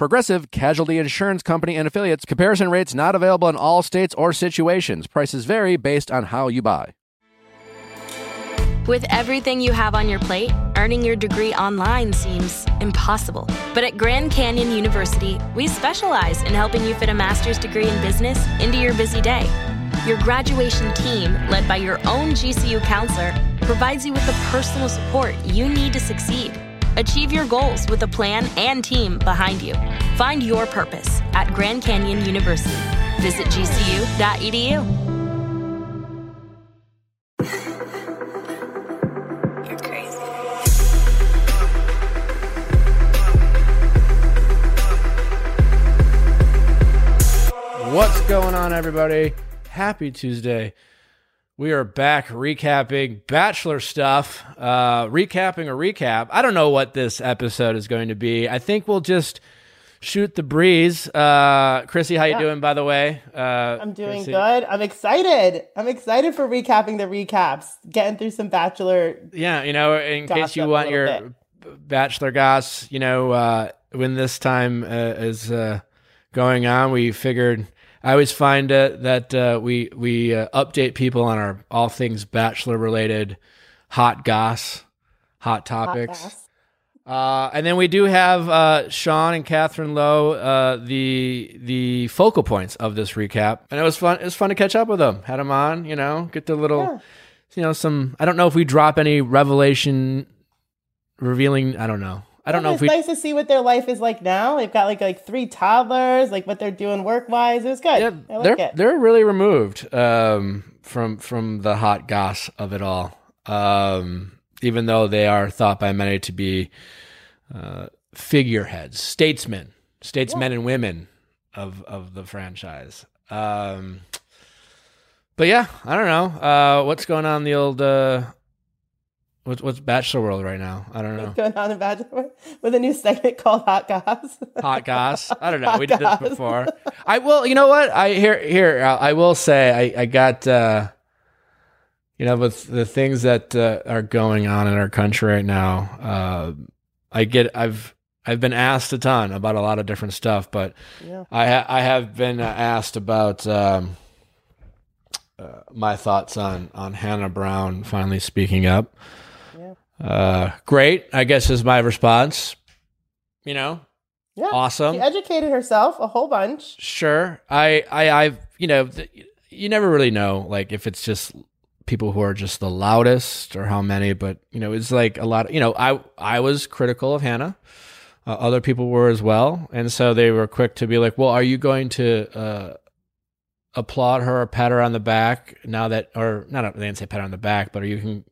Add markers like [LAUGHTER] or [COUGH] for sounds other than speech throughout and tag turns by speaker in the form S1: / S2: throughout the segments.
S1: Progressive Casualty Insurance Company and affiliates. Comparison rates not available in all states or situations. Prices vary based on how you buy.
S2: With everything you have on your plate, earning your degree online seems impossible. But at Grand Canyon University, we specialize in helping you fit a master's degree in business into your busy day. Your graduation team, led by your own GCU counselor, provides you with the personal support you need to succeed. Achieve your goals with a plan and team behind you. Find your purpose at Grand Canyon University. Visit gcu.edu. You're crazy.
S1: What's going on, everybody? Happy Tuesday. We are back recapping Bachelor stuff, uh, recapping a recap. I don't know what this episode is going to be. I think we'll just shoot the breeze. Uh, Chrissy, how you
S3: Yeah.
S1: doing, by the way? Uh,
S3: I'm doing
S1: Chrissy?
S3: good. I'm excited. I'm excited for recapping the recaps, getting through some Bachelor.
S1: Yeah, you know, in case you want your
S3: bit.
S1: Bachelor goss, you know, uh, when this time uh, is uh, going on, we figured I always find it that uh, we we uh, update people on our all things Bachelor related hot goss, hot topics.
S3: Podcast.
S1: Uh, and then we do have uh, Sean and Catherine Lowe, uh, the the focal points of this recap, and it was fun. It was fun to catch up with them. Had them on, you know, get the little,
S3: Yeah.
S1: you know, some. I don't know if we drop any revelation, revealing. I don't know. I don't know if we.
S3: nice to see what their life is like now. They've got like like three toddlers, like what they're doing work wise. It was good.
S1: Yeah,
S3: I like
S1: they're
S3: it.
S1: they're really removed um, from from the hot goss of it all. Um, even though they are thought by many to be uh, figureheads, statesmen, statesmen and women of of the franchise. Um, but yeah, I don't know uh, what's going on in the old uh, what's what's Bachelor World right now. I don't know.
S3: What's Going on in Bachelor World with a new segment called Hot Goss. [LAUGHS]
S1: hot goss. I don't know.
S3: Hot
S1: we did this
S3: goss.
S1: before. I will. You know what? I here here. I will say I I got. uh you know, with the things that uh, are going on in our country right now, uh, I get. I've I've been asked a ton about a lot of different stuff, but
S3: Yeah.
S1: I ha- I have been uh, asked about um, uh, my thoughts on on Hannah Brown finally speaking up. Uh, great, I guess is my response. You know,
S3: Yeah.
S1: awesome.
S3: She educated herself a whole bunch.
S1: Sure. I, I, I've, you know, th- you never really know, like, if it's just people who are just the loudest or how many, but, you know, it's like a lot of, you know, I, I was critical of Hannah. Uh, other people were as well. And so they were quick to be like, well, are you going to, uh, applaud her or pat her on the back now that, or not, they didn't say pat her on the back, but are you can,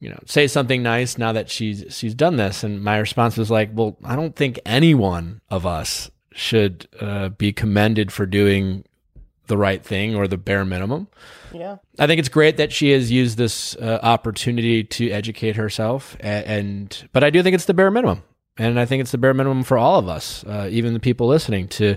S1: you know, say something nice now that she's, she's done this. And my response was like, well, I don't think anyone of us should uh, be commended for doing the right thing or the bare minimum.
S3: Yeah.
S1: I think it's great that she has used this uh, opportunity to educate herself, and, and but I do think it's the bare minimum, and I think it's the bare minimum for all of us, uh, even the people listening, to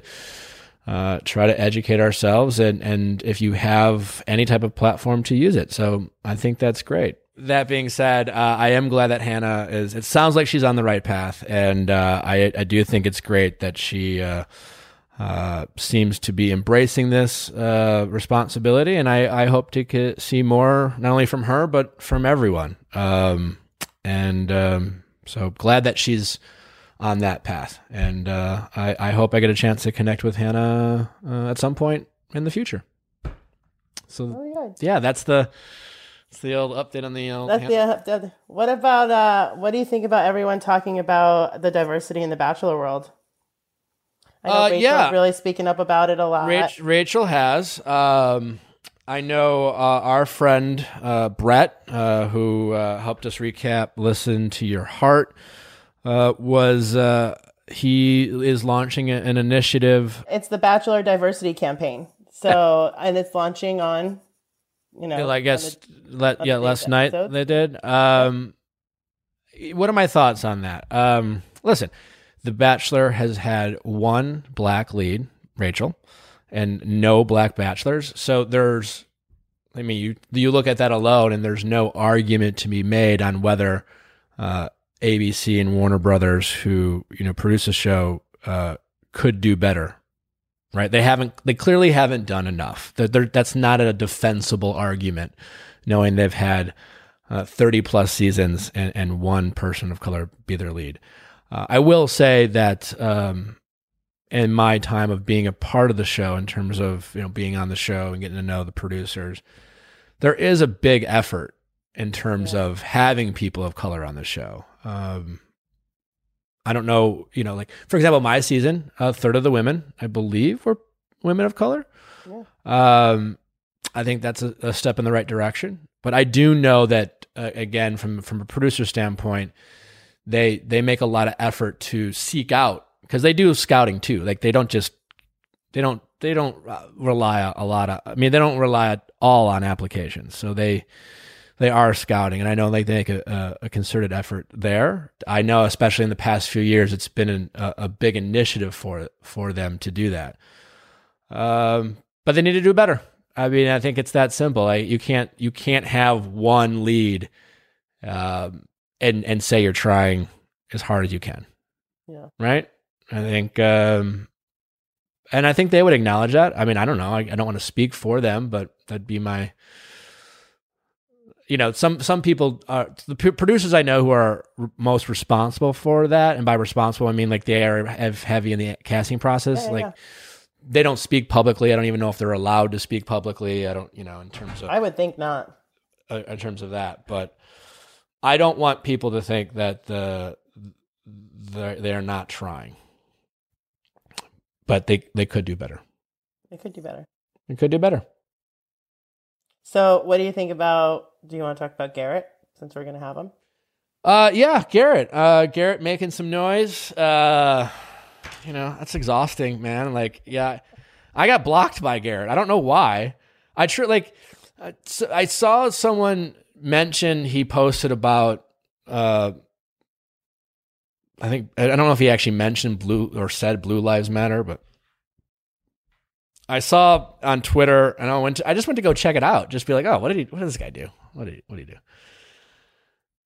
S1: uh, try to educate ourselves, and and if you have any type of platform to use it, so I think that's great. That being said, uh, I am glad that Hannah is. It sounds like she's on the right path, and uh, I I do think it's great that she. Uh, uh, seems to be embracing this uh, responsibility, and I, I hope to see more not only from her but from everyone. Um, and um, so glad that she's on that path, and uh, I, I hope I get a chance to connect with Hannah uh, at some point in the future. So yeah, that's the that's the old update on the old.
S3: That's
S1: Hannah-
S3: the, the, what about uh what do you think about everyone talking about the diversity in the bachelor world? I know
S1: Uh,
S3: Rachel's
S1: yeah.
S3: really speaking up about it a lot.
S1: Rach- Rachel has. Um, I know uh, our friend uh, Brett, uh, who uh, helped us recap "Listen to Your Heart," uh, was uh, he is launching an initiative.
S3: It's the Bachelor Diversity Campaign. So and it's launching on, you know,
S1: I guess let, yeah last night they did. Um, what are my thoughts on that? Um, listen, The Bachelor has had one black lead, Rachel, and no black bachelors. So there's, I mean, you you look at that alone, and there's no argument to be made on whether uh, ABC and Warner Brothers, who you know produce the show, uh, could do better. Right? They haven't. They clearly haven't done enough. That they're- that's not a defensible argument, knowing they've had uh, 30 plus seasons and, and one person of color be their lead. Uh, I will say that um, in my time of being a part of the show, in terms of you know being on the show and getting to know the producers, there is a big effort in terms
S3: Yeah.
S1: of having people of color on the show. Um, I don't know, you know, like for example, my season, a third of the women, I believe, were women of color.
S3: Yeah.
S1: Um, I think that's a, a step in the right direction. But I do know that uh, again, from from a producer standpoint, they they make a lot of effort to seek out because they do scouting too. Like they don't just they don't they don't uh, rely a, a lot of. I mean, they don't rely at all on applications. So they they are scouting, and I know like they make a, a, concerted effort there. I know, especially in the past few years, it's been an, a, a big initiative for for them to do that. Um, but they need to do better. I mean, I think it's that simple. Like you can't you can't have one lead, um, and and say you're trying as hard as you can.
S3: Yeah.
S1: Right. I think, um, and I think they would acknowledge that. I mean, I don't know. I, I don't want to speak for them, but that'd be my. You know, some some people are the producers I know who are r- most responsible for that, and by responsible I mean like they are have heavy in the casting process.
S3: Yeah,
S1: like
S3: yeah.
S1: they don't speak publicly. I don't even know if they're allowed to speak publicly. I don't, you know, in terms of
S3: I would think not.
S1: uh, in terms of that. But I don't want people to think that the they're, they're not trying. But they they could do better.
S3: They could do better.
S1: They could do better.
S3: So, what do you think about? Do you want to talk about Garrett since we're going to have him?
S1: Uh, yeah, Garrett. Uh, Garrett making some noise. Uh, you know that's exhausting, man. Like, yeah, I got blocked by Garrett. I don't know why. I tr- like. S- I saw someone mention he posted about. Uh, I think I don't know if he actually mentioned blue or said Blue Lives Matter, but I saw on Twitter, and I went. To, I just went to go check it out. Just be like, oh, what did he? What did this guy do? What did he? What did he do?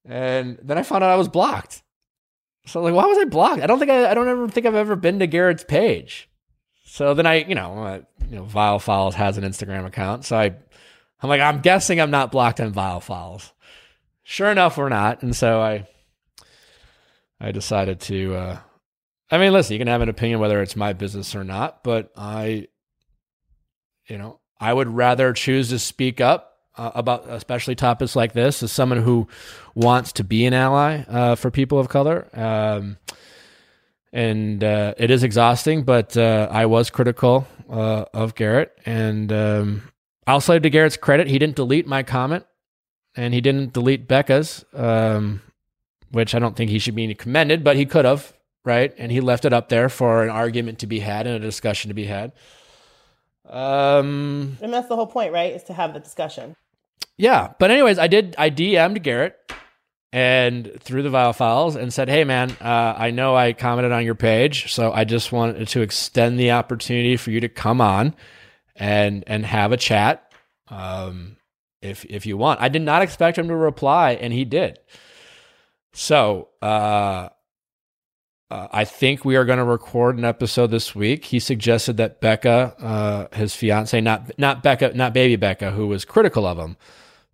S1: And then I found out I was blocked. So like, why was I blocked? I don't think I. I don't ever think I've ever been to Garrett's page. So then I, you know, you know, Viall Files has an Instagram account. So I, I'm like, I'm guessing I'm not blocked on Viall Files. Sure enough, we're not. And so I, I decided to. uh I mean, listen, you can have an opinion whether it's my business or not, but I, you know, I would rather choose to speak up uh, about especially topics like this as someone who wants to be an ally uh, for people of color. Um, and uh, it is exhausting, but uh, I was critical uh, of Garrett. And um, I'll say to Garrett's credit, he didn't delete my comment and he didn't delete Becca's, um, which I don't think he should be commended, but he could have, right? And he left it up there for an argument to be had and a discussion to be had. Um,
S3: And that's the whole point, right? Is to have the discussion.
S1: yeah, but anyways, I did. I DM'd Garrett and through the Viall Files and said, "Hey, man, uh, I know I commented on your page, so I just wanted to extend the opportunity for you to come on and and have a chat, um, if if you want." I did not expect him to reply, and he did. So, uh, uh, I think we are going to record an episode this week. He suggested that Becca, uh, his fiance, not not Becca, not baby Becca, who was critical of him,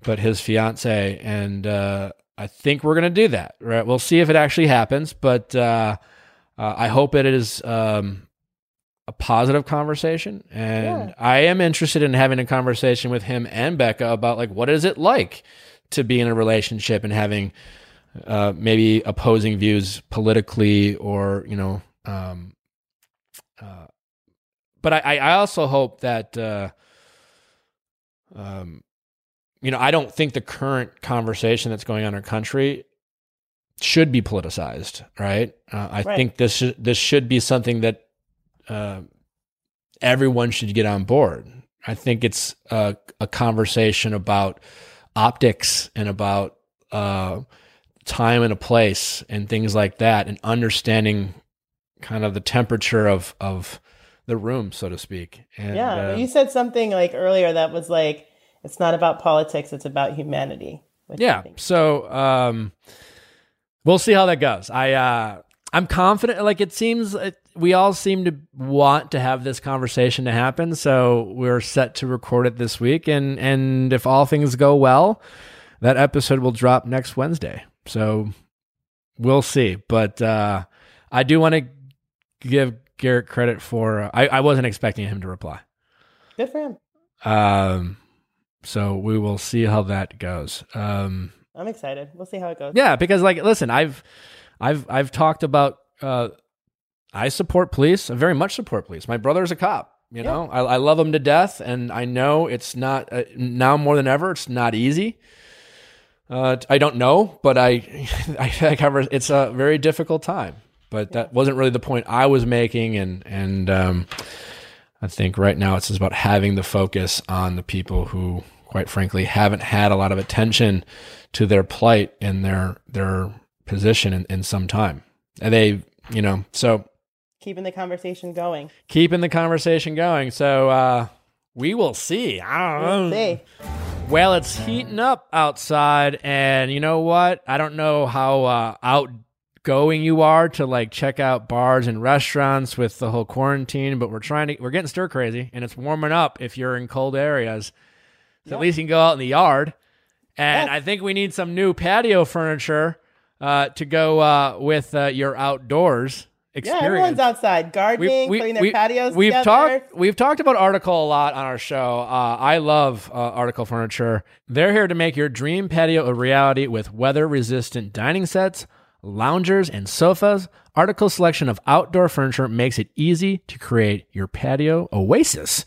S1: but his fiance, and uh, I think we're going to do that. Right? We'll see if it actually happens, but uh, uh, I hope it is um, a positive conversation, and
S3: Yeah.
S1: I am interested in having a conversation with him and Becca about like what is it like to be in a relationship and having uh, maybe opposing views politically or you know um, uh, but I, I also hope that uh, um, you know I don't think the current conversation that's going on in our country should be politicized right uh, I
S3: Right.
S1: think this should, this should be something that uh, everyone should get on board I think it's a, a conversation about optics and about uh, time and a place and things like that, and understanding kind of the temperature of of the room, so to speak. And,
S3: yeah,
S1: uh,
S3: you said something like earlier that was like, it's not about politics; it's about humanity.
S1: yeah. So um, we'll see how that goes. I uh, I'm confident. Like it seems uh, we all seem to want to have this conversation to happen. So we're set to record it this week, and and if all things go well, that episode will drop next Wednesday. So we'll see. But uh, I do want to give Garrett credit for. I, I wasn't expecting him to reply.
S3: good for him.
S1: Um, so we will see how that goes. Um,
S3: I'm excited. We'll see how it goes.
S1: yeah, because like, listen, I've, I've, I've talked about. Uh, I support police. I very much support police. My brother's a cop. You
S3: Yeah.
S1: know, I, I love him to death, and I know it's not uh, now more than ever. It's not easy. Uh, I don't know, but [LAUGHS] I, I, cover. It's a very difficult time. But that wasn't really the point I was making, and and um, I think right now it's just about having the focus on the people who, quite frankly, haven't had a lot of attention to their plight and their their position in, in some time. And they, you know, so
S3: Keeping the conversation going.
S1: keeping the conversation going. So uh, we will see. I don't know.
S3: See.
S1: Well, it's heating up outside, and you know what? I don't know how uh, outgoing you are to like check out bars and restaurants with the whole quarantine, but we're trying to we're getting stir crazy, and it's warming up if you're in cold areas. So at least you can go out in the yard, and
S3: Yeah.
S1: I think we need some new patio furniture uh, to go uh, with uh, your outdoors
S3: Yeah, everyone's outside gardening, putting their patios
S1: we've
S3: together.
S1: talked we've talked about article a lot on our show. Uh, i love uh, article furniture. They're here to make your dream patio a reality with weather resistant dining sets loungers and sofas. Article selection of outdoor furniture makes it easy to create your patio oasis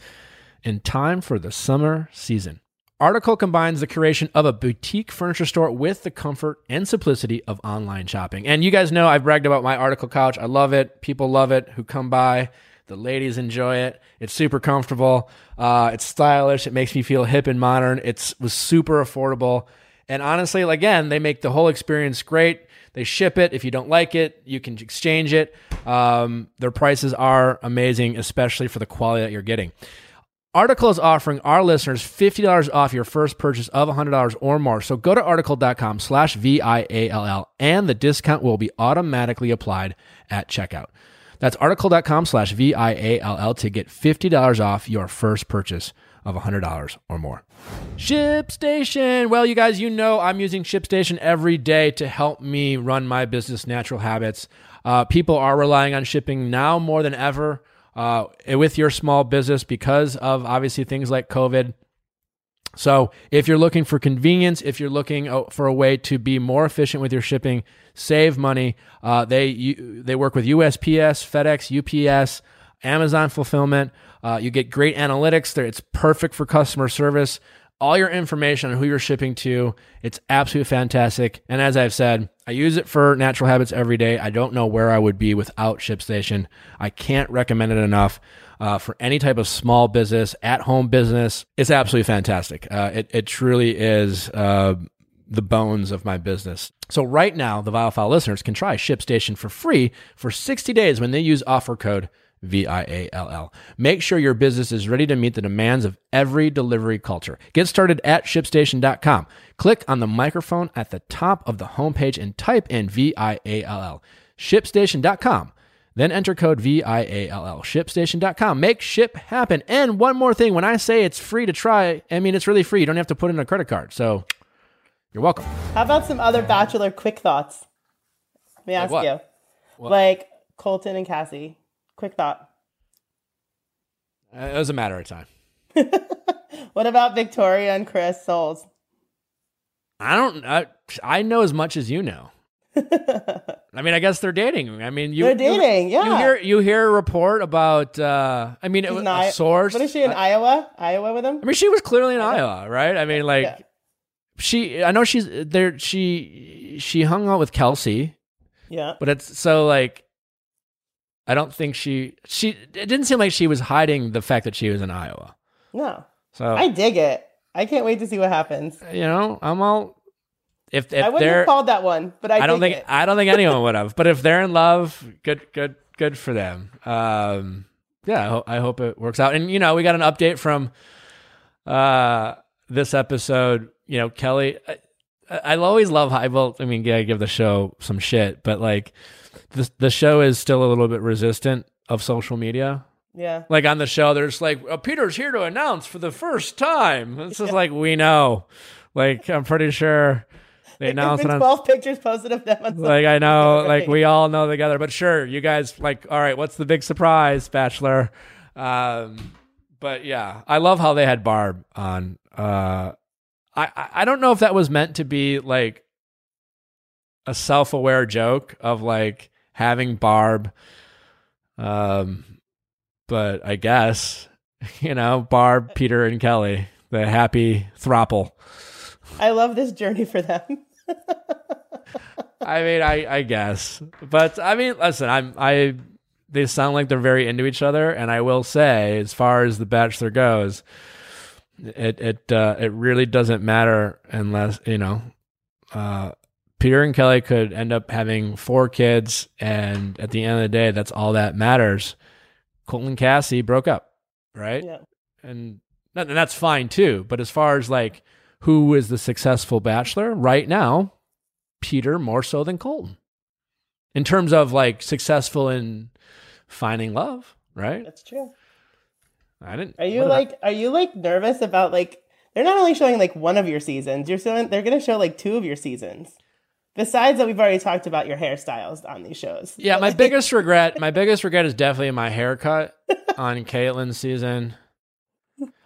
S1: in time for the summer season Article combines the curation of a boutique furniture store with the comfort and simplicity of online shopping. And you guys know I've bragged about my Article couch. I love it. People love it who come by. The ladies enjoy it. It's super comfortable. Uh, it's stylish. It makes me feel hip and modern. It's was super affordable. And honestly, again, they make the whole experience great. They ship it. If you don't like it, you can exchange it. Um, their prices are amazing, especially for the quality that you're getting. Article is offering our listeners $50 off your first purchase of $100 or more. So go to article.com slash V-I-A-L-L and the discount will be automatically applied at checkout. That's article.com slash V-I-A-L-L to get $50 off your first purchase of $100 or more. ShipStation. Well, you guys, you know I'm using ShipStation every day to help me run my business, Natural Habits. Uh, people are relying on shipping now more than ever uh, with your small business because of obviously things like COVID. So, if you're looking for convenience, if you're looking for a way to be more efficient with your shipping, save money, uh, they you, they work with USPS, FedEx, UPS, Amazon fulfillment. Uh, you get great analytics. There, it's perfect for customer service. All your information on who you're shipping to. It's absolutely fantastic. And as I've said, I use it for natural habits every day. I don't know where I would be without ShipStation. I can't recommend it enough uh, for any type of small business, at home business. It's absolutely fantastic. Uh, it, it truly is uh, the bones of my business. So right now, the Viall listeners can try ShipStation for free for 60 days when they use offer code V-I-A-L-L. Make sure your business is ready to meet the demands of every delivery culture. Get started at shipstation.com. Click on the microphone at the top of the homepage and type in V-I-A-L-L. Shipstation.com. Then enter code V-I-A-L-L. Shipstation.com. Make ship happen. And one more thing, when I say it's free to try, I mean it's really free. You don't have to put in a credit card. So you're welcome.
S3: How about some other Bachelor quick thoughts? Let me ask
S1: what?
S3: you. Like Colton and Cassie. Quick thought.
S1: Uh, It was a matter of time. [LAUGHS]
S3: What about Victoria and Chris Soules?
S1: I don't. I, I know as much as you know. [LAUGHS] I mean, I guess they're dating. I mean, you
S3: They're dating,
S1: You,
S3: yeah.
S1: You hear you hear a report about. Uh, I mean, it was
S3: She's in
S1: a source.
S3: What is she in
S1: I,
S3: Iowa? Iowa with him?
S1: I mean, she was clearly in Iowa, right? I mean, like
S3: Yeah.
S1: she. I know she's there. She she hung out with Kelsey,
S3: Yeah.
S1: but it's so like. I don't think she she. It didn't seem like she was hiding the fact that she was in Iowa.
S3: No,
S1: So
S3: I dig it. I can't wait to see what happens.
S1: you know, I'm all if if
S3: I wouldn't have called that one, but I,
S1: I don't think
S3: it.
S1: I don't think anyone [LAUGHS] would have. But if they're in love, good good good for them. Um yeah, I, ho- I hope it works out. And you know, we got an update from uh this episode, you know, Kelly I, I always love how well, I mean, yeah, give the show some shit, but like the the show is still a little bit resistant of social media.
S3: yeah.
S1: Like on the show, there's like oh, Peter's here to announce for the first time. It's just like we know. Like I'm pretty sure they announced it on.
S3: 12 pictures posted of them on
S1: Like I know, like we all know together. But sure, you guys like. All right, what's the big surprise, Bachelor? Um, but yeah, I love how they had Barb on. Uh, I- I don't know if that was meant to be like a self-aware joke of like having Barb. Um, but I guess [LAUGHS] you know Barb, Peter, and Kelly, the happy throuple.
S3: I love this journey for them.
S1: I mean, I I guess, but I mean, listen, I'm I. They sound like they're very into each other, and I will say, as far as the Bachelor goes, it it uh, it really doesn't matter unless you know. Uh, Peter and Kelly could end up having four kids, and at the end of the day, that's all that matters. Colton and Cassie broke up, right?
S3: yeah.
S1: and and that's fine too. But as far as like who is the successful bachelor right now, Peter more so than Colton, in terms of like successful in finding love, right?
S3: That's true.
S1: I didn't.
S3: Are you
S1: did I-
S3: like are you like nervous about like they're not only showing like one of your seasons, you're showing they're gonna show like two of your seasons. Besides that we've already talked about your hairstyles on these shows.
S1: Yeah, my biggest regret, my biggest regret is definitely my haircut [LAUGHS] on Kaitlyn's season.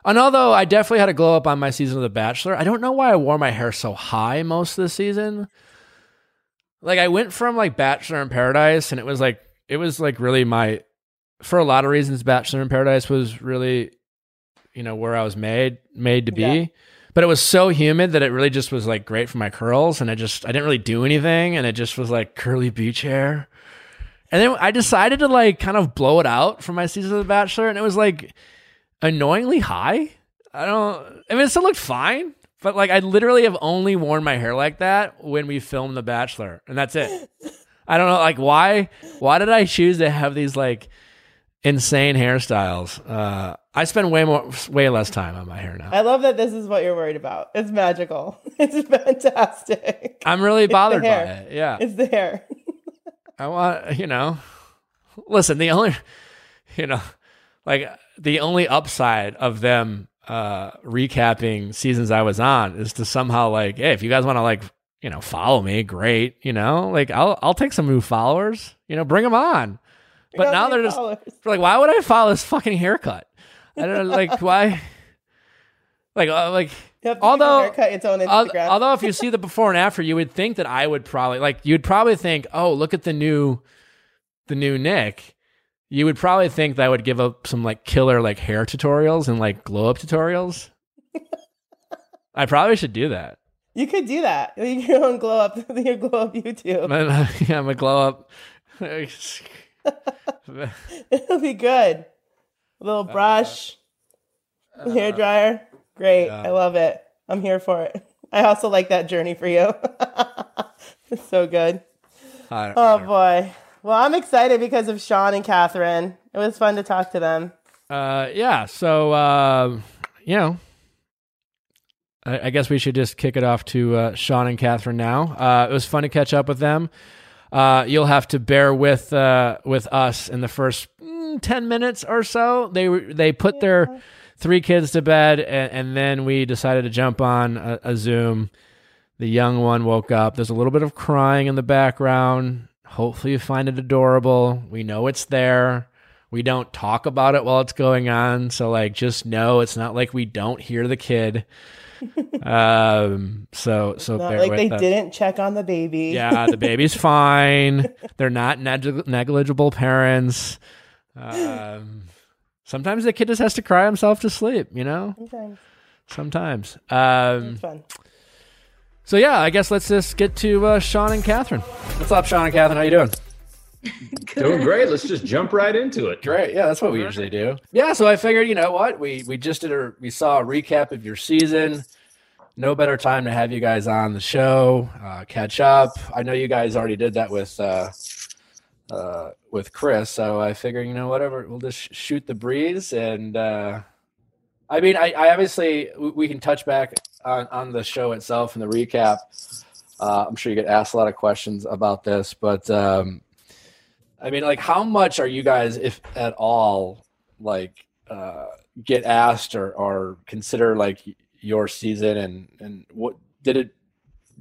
S1: And although I definitely had a glow up on my season of The Bachelor, I don't know why I wore my hair so high most of the season. Like I went from like Bachelor in Paradise, and it was like it was like really my, for a lot of reasons, Bachelor in Paradise was really, you know, where I was made made to be.
S3: Yeah.
S1: But it was so humid that it really just was like great for my curls, and I just I didn't really do anything, and it just was like curly beach hair. And then I decided to like kind of blow it out for my season of The Bachelor, and it was like annoyingly high. I don't. I mean, it still looked fine, but like I literally have only worn my hair like that when we filmed The Bachelor, and that's it. I don't know, like why? Why did I choose to have these like insane hairstyles? Uh, I spend way more, way less time on my hair now.
S3: I love that this is what you're worried about. It's magical. [LAUGHS] It's fantastic.
S1: I'm really bothered by it. Yeah,
S3: It's the hair. [LAUGHS]
S1: I want you know. Listen, the only you know, like the only upside of them uh recapping seasons I was on is to somehow like, hey, if you guys want to like, you know, follow me, great, you know, like I'll I'll take some new followers, you know, bring them on. But now they're just
S3: followers.
S1: like, why would I follow this fucking haircut? I don't know, like why, like uh, like
S3: You
S1: although-
S3: although its own
S1: Al-
S3: Instagram.
S1: Although if you see the before and after, you would think that I would probably like you'd probably think, oh, look at the new, the new Nick. You would probably think that I would give up some like killer like hair tutorials and like glow up tutorials. [LAUGHS] I probably should do that.
S3: you could do that. [LAUGHS] Your own glow up [LAUGHS] your glow up YouTube.
S1: I'm a glow up.
S3: It'll be good. A little brush, hair dryer. Great. I love it. I'm here for it. I also like that journey for you. [LAUGHS] it's so good. Oh boy. Well, I'm excited because of Sean and Catherine. It was fun to talk to them.
S1: Uh, yeah. So, uh, you know, I, I guess we should just kick it off to uh, Sean and Catherine now. Uh, it was fun to catch up with them. Uh, you'll have to bear with uh, with us in the first mm, ten minutes or so. They they put their three kids to bed, and, and then we decided to jump on a, a Zoom. The young one woke up. There's a little bit of crying in the background. Hopefully, you find it adorable. We know it's there. We don't talk about it while it's going on. So, like, just know it's not like we don't hear the kid. [LAUGHS] um, so, so
S3: like they
S1: us.
S3: didn't check on the baby.
S1: Yeah, the baby's [LAUGHS] fine. They're not neg- negligible parents. Um, sometimes the kid just has to cry himself to sleep, you know?
S3: Sometimes
S1: Sometimes. Um,
S3: it's fun.
S1: so, yeah, I guess let's just get to uh, Sean and Catherine. What's up, Sean and Catherine? How you doing? [LAUGHS]
S4: Doing great. Let's just jump right into it.
S1: Great. Yeah, that's what we usually do. Yeah, so I figured, you know what? We we just did a we saw a recap of your season. No better time to have you guys on the show, uh, catch up. I know you guys already did that with uh, uh, with Chris, so I figured, you know, whatever, we'll just shoot the breeze. And uh, I mean, I, I obviously we can touch back on on the show itself and the recap. Uh, I'm sure you get asked a lot of questions about this, but um, I mean, like, how much are you guys, if at all, like, uh, get asked or, or consider like your season and and what did it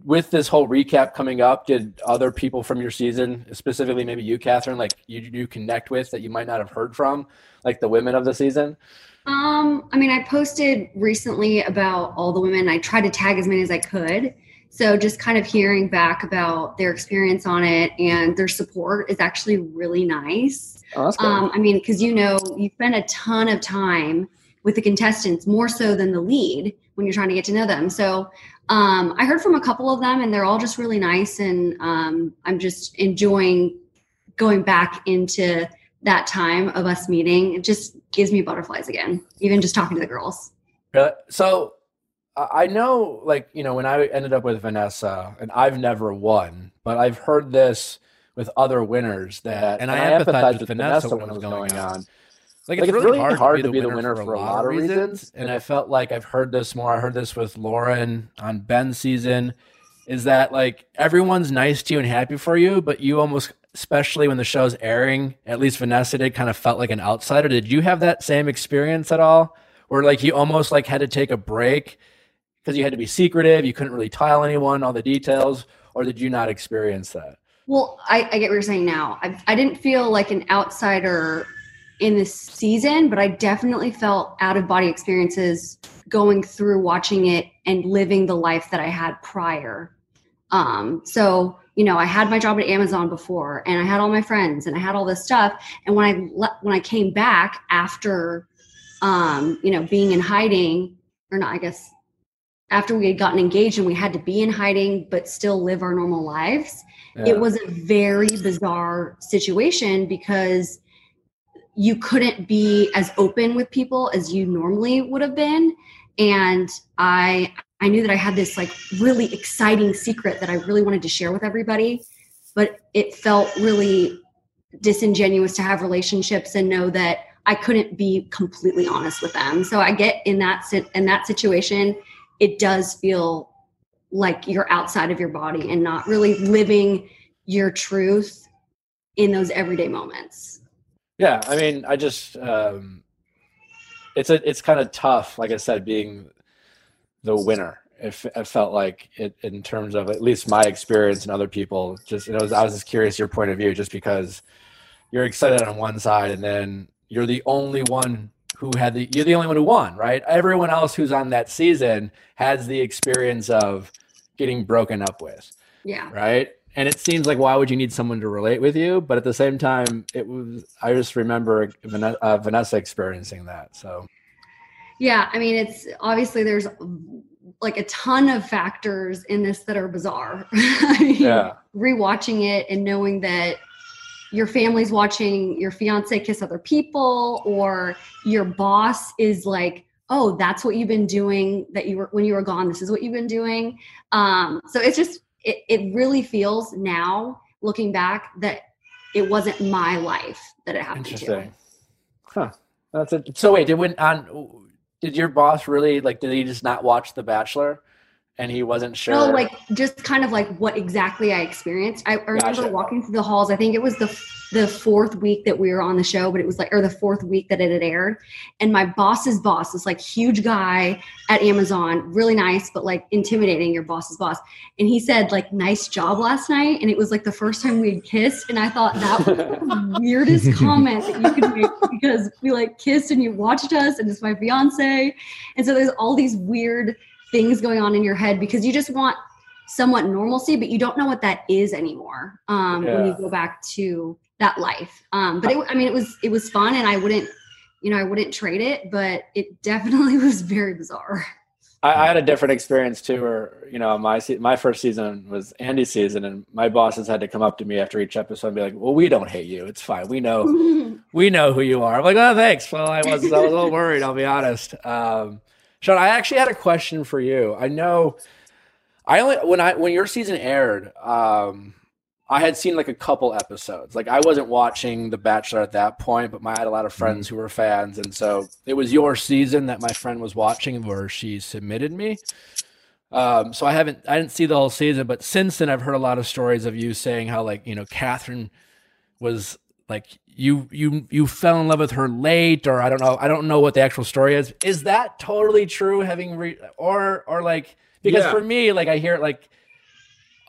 S1: with this whole recap coming up? Did other people from your season, specifically maybe you, Catherine, like you you connect with that you might not have heard from, like the women of the season?
S5: Um, I mean, I posted recently about all the women. I tried to tag as many as I could. So just kind of hearing back about their experience on it and their support is actually really nice. Oh, Um, I mean, because you know, you spend a ton of time with the contestants more so than the lead when you're trying to get to know them. So um, I heard from a couple of them, and they're all just really nice, and um, I'm just enjoying going back into that time of us meeting. It just gives me butterflies again, even just talking to the girls.
S1: So I know, like, you know, when I ended up with Vanessa, and I've never won, but I've heard this with other winners that,
S6: and, and I, I empathized with Vanessa when it was going on. on.
S1: Like, it's, like, really, really hard, hard, to be the, winner, winner for a lot of reasons. reasons. And I felt like I've heard this more. I heard this with Lauren on Ben's season is that like everyone's nice to you and happy for you, but you almost, especially when the show's airing, at least Vanessa did, kind of felt like an outsider. Did you have that same experience at all? Where like you almost like had to take a break because you had to be secretive, you couldn't really tell anyone all the details, or did you not experience that?
S5: Well, I, I get what you're saying now. I, I didn't feel like an outsider in this season, but I definitely felt out of body experiences going through watching it and living the life that I had prior. Um, so, you know, I had my job at Amazon before and I had all my friends and I had all this stuff. And when I, le- when I came back after, um, you know, being in hiding or not, I guess after we had gotten engaged and we had to be in hiding but still live our normal lives yeah. it was a very bizarre situation because you couldn't be as open with people as you normally would have been and i i knew that i had this like really exciting secret that i really wanted to share with everybody but it felt really disingenuous to have relationships and know that i couldn't be completely honest with them so i get in that in that situation it does feel like you're outside of your body and not really living your truth in those everyday moments.
S1: Yeah, I mean, I just um it's a it's kind of tough like I said being the winner. It, it felt like it in terms of at least my experience and other people just you know, I was just curious your point of view just because you're excited on one side and then you're the only one who had the you're the only one who won, right? Everyone else who's on that season has the experience of getting broken up with.
S5: Yeah.
S1: Right? And it seems like why would you need someone to relate with you? But at the same time, it was I just remember uh, Vanessa experiencing that. So
S5: yeah, I mean, it's obviously there's like a ton of factors in this that are bizarre. [LAUGHS] yeah. Rewatching it and knowing that your family's watching your fiance kiss other people or your boss is like oh that's what you've been doing that you were when you were gone this is what you've been doing um, so it's just it, it really feels now looking back that it wasn't my life that it happened Interesting. to
S1: huh that's it so wait did when on did your boss really like did he just not watch the bachelor and he wasn't sure.
S5: No, like just kind of like what exactly I experienced. I, I remember gotcha. walking through the halls. I think it was the the fourth week that we were on the show, but it was like or the fourth week that it had aired. And my boss's boss, this like huge guy at Amazon, really nice, but like intimidating. Your boss's boss, and he said like "nice job last night," and it was like the first time we had kissed, and I thought that was the [LAUGHS] weirdest comment that you could make because we like kissed and you watched us, and it's my fiance, and so there's all these weird things going on in your head because you just want somewhat normalcy, but you don't know what that is anymore um, yeah. when you go back to that life. Um, but it, I mean, it was it was fun, and I wouldn't, you know, I wouldn't trade it, but it [LAUGHS] definitely was very bizarre.
S1: I, I, had a different experience too, where you know my my first season was Andi's season, and my bosses had to come up to me after each episode and be like, "Well, we don't hate you. It's fine. We know, [LAUGHS] we know who you are." I'm like, "Oh, thanks." Well, I was I was a little worried. I'll be honest. Um, Sean, I actually had a question for you. I know, I only when I when your season aired, um, I had seen like a couple episodes. Like I wasn't watching The Bachelor at that point, but my, I had a lot of friends mm-hmm. who were fans, and so it was your season that my friend was watching, where she submitted me. Um, so I haven't, I didn't see the whole season, but since then I've heard a lot of stories of you saying how like you know Catherine was like you you you fell in love with her late, or I don't know, I don't know what the actual story is. Is that totally true? Having re- or or like because yeah. for me, like I hear it like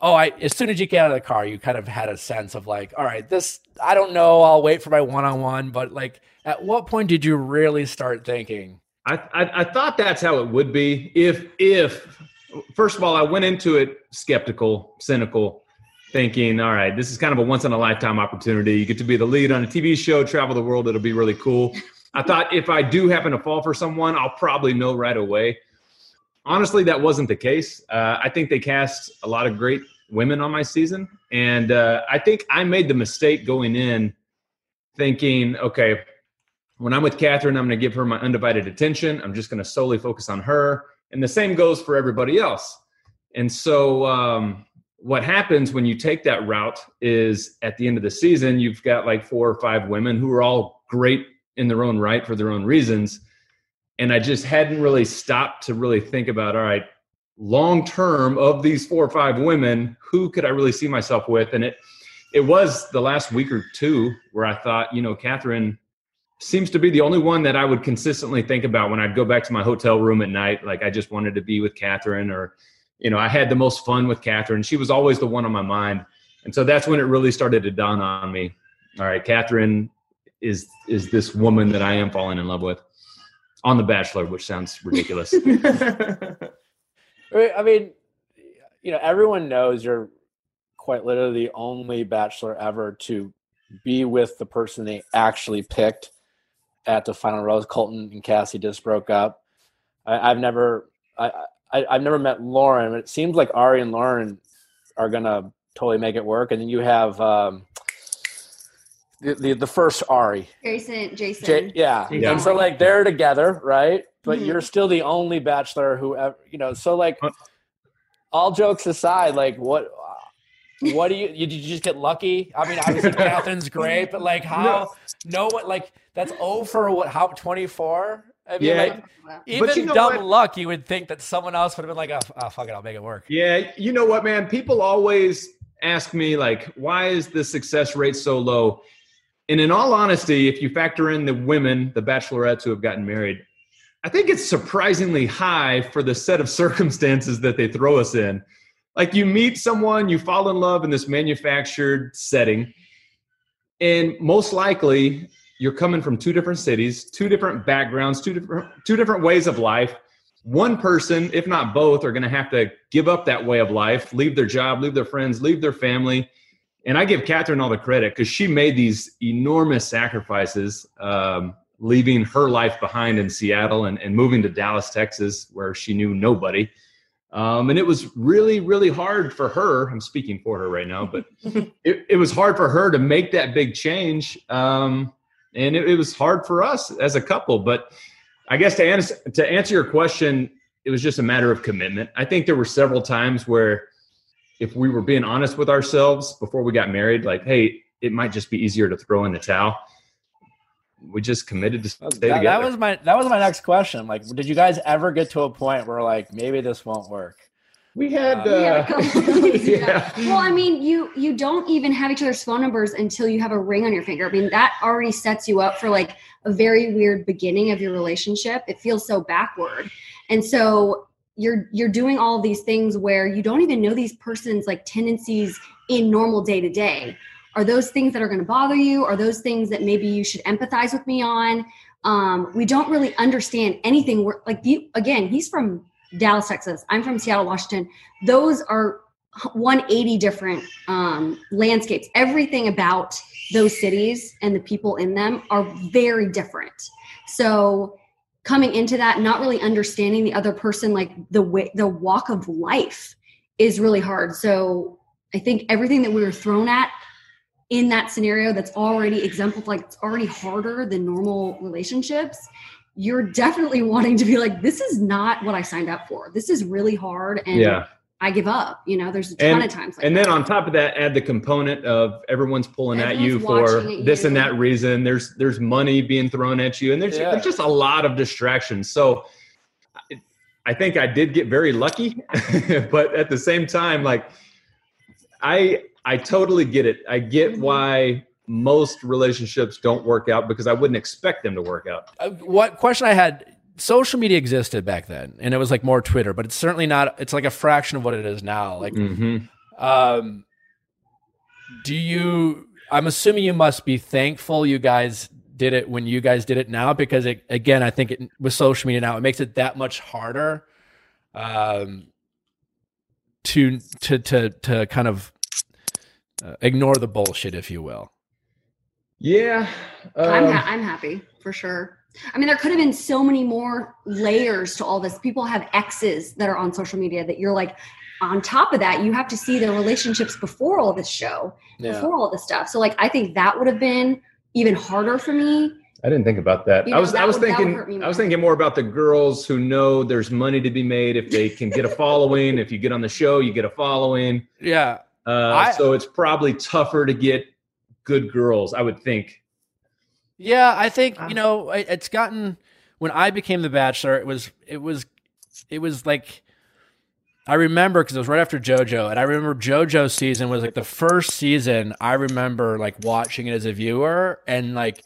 S1: oh, I as soon as you get out of the car, you kind of had a sense of like, all right, this I don't know, I'll wait for my one on one, but like, at what point did you really start thinking?
S4: I, I, I thought that's how it would be if if first of all I went into it skeptical, cynical, thinking, all right, this is kind of a once in a lifetime opportunity. You get to be the lead on a TV show, travel the world, it'll be really cool. I thought if I do happen to fall for someone, I'll probably know right away honestly, that wasn't the case. Uh, I think they cast a lot of great women on my season, and uh, I think I made the mistake going in thinking, okay, when I'm with Catherine, I'm going to give her my undivided attention. I'm just going to solely focus on her, and the same goes for everybody else. And so, um, what happens when you take that route is at the end of the season, you've got like four or five women who are all great in their own right for their own reasons and I just hadn't really stopped to really think about, all right, long term of these four or five women, who could I really see myself with? And it it was the last week or two where I thought, you know, Catherine seems to be the only one that I would consistently think about when I'd go back to my hotel room at night. Like I just wanted to be with Catherine, or you know, I had the most fun with Catherine. She was always the one on my mind, and so that's when it really started to dawn on me. All right, Catherine is is this woman that I am falling in love with on The Bachelor, which sounds ridiculous. [LAUGHS]
S1: I mean, you know, everyone knows you're quite literally the only Bachelor ever to be with the person they actually picked at the final rose. Colton and Cassie just broke up. I, have never, I, I, have never met Lauren, but it seems like Arie and Lauren are gonna totally make it work. And then you have um, the, the, the first Arie.
S5: Jason, Jason. J-
S1: yeah. yeah. And so like they're together, right? But mm-hmm. you're still the only bachelor who ever, you know, so like all jokes aside, like what what do you did you just get lucky? I mean, obviously [LAUGHS] Catherine's great, but like how no, no what like that's over what how 24? I mean, yeah. like, even you know dumb what? luck, you would think that someone else would have been like, oh, oh, fuck it, I'll make it work.
S4: Yeah, you know what, man? People always ask me like, why is the success rate so low? And in all honesty, if you factor in the women, the bachelorettes who have gotten married, I think it's surprisingly high for the set of [LAUGHS] circumstances that they throw us in. Like you meet someone, you fall in love in this manufactured setting, and most likely you're coming from two different cities, two different backgrounds, two different two different ways of life. One person, if not both, are going to have to give up that way of life, leave their job, leave their friends, leave their family, and I give Catherine all the credit because she made these enormous sacrifices, um, leaving her life behind in Seattle and, and moving to Dallas, Texas, where she knew nobody. Um, and it was really, really hard for her. I'm speaking for her right now, but [LAUGHS] it, it was hard for her to make that big change. Um, and it, it was hard for us as a couple. But I guess to answer, to answer your question, it was just a matter of commitment. I think there were several times where if we were being honest with ourselves before we got married, like, hey, it might just be easier to throw in the towel. We just committed to stay
S1: that,
S4: together.
S1: That was my that was my next question. Like, did you guys ever get to a point where like maybe this won't work?
S4: We had, uh, uh, [LAUGHS]
S5: yeah. Well, I mean, you you don't even have each other's phone numbers until you have a ring on your finger. I mean, that already sets you up for like a very weird beginning of your relationship. It feels so backward, and so you're you're doing all these things where you don't even know these person's like tendencies in normal day to day are those things that are going to bother you? Are those things that maybe you should empathize with me on? Um, we don't really understand anything. We're like you again he's from dallas texas. I'm from seattle washington. Those are 180 different um, landscapes. Everything about those cities and the people in them are very different. So coming into that not really understanding the other person like the way the walk of life is really hard. So i think everything that we were thrown at in that scenario that's already exemplified like it's already harder than normal relationships you're definitely wanting to be like this is not what i signed up for. This is really hard and
S4: yeah
S5: i give up you know there's a ton
S4: and,
S5: of times like
S4: and
S5: that.
S4: then on top of that add the component of everyone's pulling at you for
S5: watching at
S4: this and that reason there's there's money being thrown at you and there's,
S6: Yeah.
S4: there's just a lot of distractions so I- i think i did get very lucky [LAUGHS] but at the same time like i i totally get it i get
S5: Mhm.
S4: why most relationships don't work out because i wouldn't expect them to work out
S1: Uh, what question I had? Social media existed back then, and it was like more Twitter, but it's certainly not. It's like a fraction of what it is now. Like,
S4: mm-hmm.
S1: um, do you? I'm assuming you must be thankful you guys did it when you guys did it now, because it, again, I think it, with social media now, it makes it that much harder, um, to to to to kind of uh, ignore the bullshit, if you will.
S4: yeah
S5: I'm,
S4: um,
S5: ha- I'm happy for sure. I mean, there could have been so many more layers to all this. People have exes that are on social media that you're like, on top of that, you have to see their relationships before all this show, before all this stuff. So, like, I think that would have been even harder for me.
S4: I didn't think about that.
S5: You
S4: I was
S5: that
S4: I was
S5: would-
S4: thinking I was
S5: more.
S4: thinking more about the girls who know there's money to be made if they can get a following. if you get on the show, you get a following.
S1: Yeah,
S4: Uh,
S1: I-
S4: so it's probably tougher to get good girls, I would think.
S1: Yeah, I think
S5: Ah.
S1: you know it- it's gotten when I became the Bachelor. It was it was it was like I remember because it was right after JoJo, and I remember JoJo's season was like the first season. I remember like watching it as a viewer and like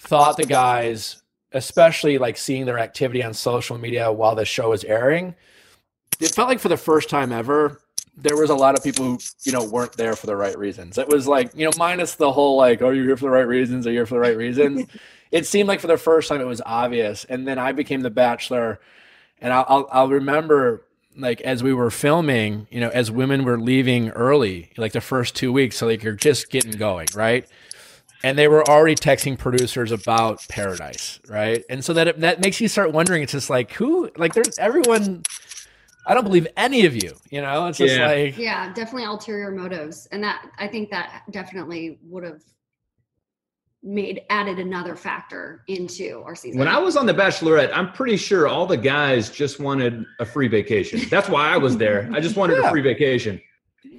S1: thought the guys, especially like seeing their activity on social media while the show was airing, it felt like for the first time ever there was a lot of people who you know weren't there for the right reasons. It was like you know minus the whole like are you here for the right reasons? Are you here for the right reasons? [LAUGHS] it seemed like for the first time it was obvious, and then I became the Bachelor, and I'll I'll, I'll remember like as we were filming, you know, as women were leaving early, like the first two weeks, so like you're just getting going, right? And they were already texting producers about Paradise, right? And so that that makes you start wondering. It's just like who, like there's everyone. I don't believe any of you. You know, it's just
S4: Yeah.
S1: like
S5: Yeah, definitely ulterior motives. And that, I think that definitely would have made, added another factor into our season.
S4: When I was on The Bachelorette, I'm pretty sure all the guys just wanted a free vacation. That's why I was there. I just wanted
S1: Yeah.
S4: a free vacation.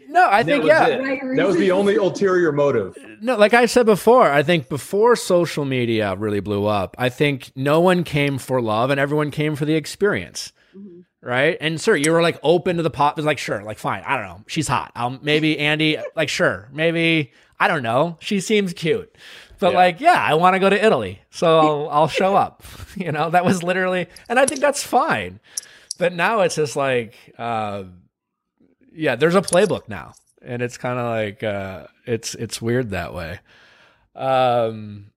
S1: no, I think
S4: was
S1: yeah.
S4: it.
S5: Right
S4: That was the only ulterior motive.
S1: No, like I said before, I think before social media really blew up, I think no one came for love and everyone came for the experience. Right. And sir, you were like open to the pop. It was like, sure, like fine. I don't know. She's hot. Um, maybe Andi, like, sure. Maybe, I don't know. She seems cute. But
S4: Yeah.
S1: like, yeah, I want to go to Italy. So I'll, I'll show up. [LAUGHS] You know, that was literally, and I think that's fine. But now it's just like, uh, yeah, there's a playbook now. And it's kind of like, uh, it's, it's weird that way. Um,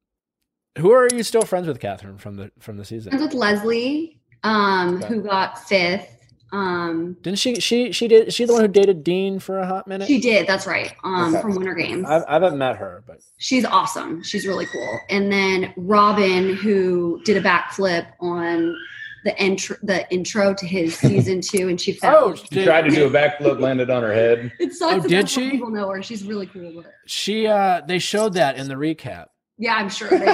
S1: who are you still friends with, Catherine, from the, from the season?
S5: Friends with Lesley, um,
S1: Okay.
S5: who got fifth. Um,
S1: Didn't she? She she did. She the one who dated Dean for a hot minute?
S5: she did, that's right, um,
S1: Okay.
S5: from Winter Games.
S1: I, I haven't met her, but
S5: She's awesome. She's really cool. And then Robyn, who did a backflip on the intro, the intro to his [LAUGHS] season two, and she fell.
S1: oh,
S4: She tried to do a backflip, landed on her head. [LAUGHS]
S5: it sucks.
S1: Oh, did she?
S5: People know her. She's really cool.
S1: She uh they showed that in the recap.
S5: yeah, I'm sure they did.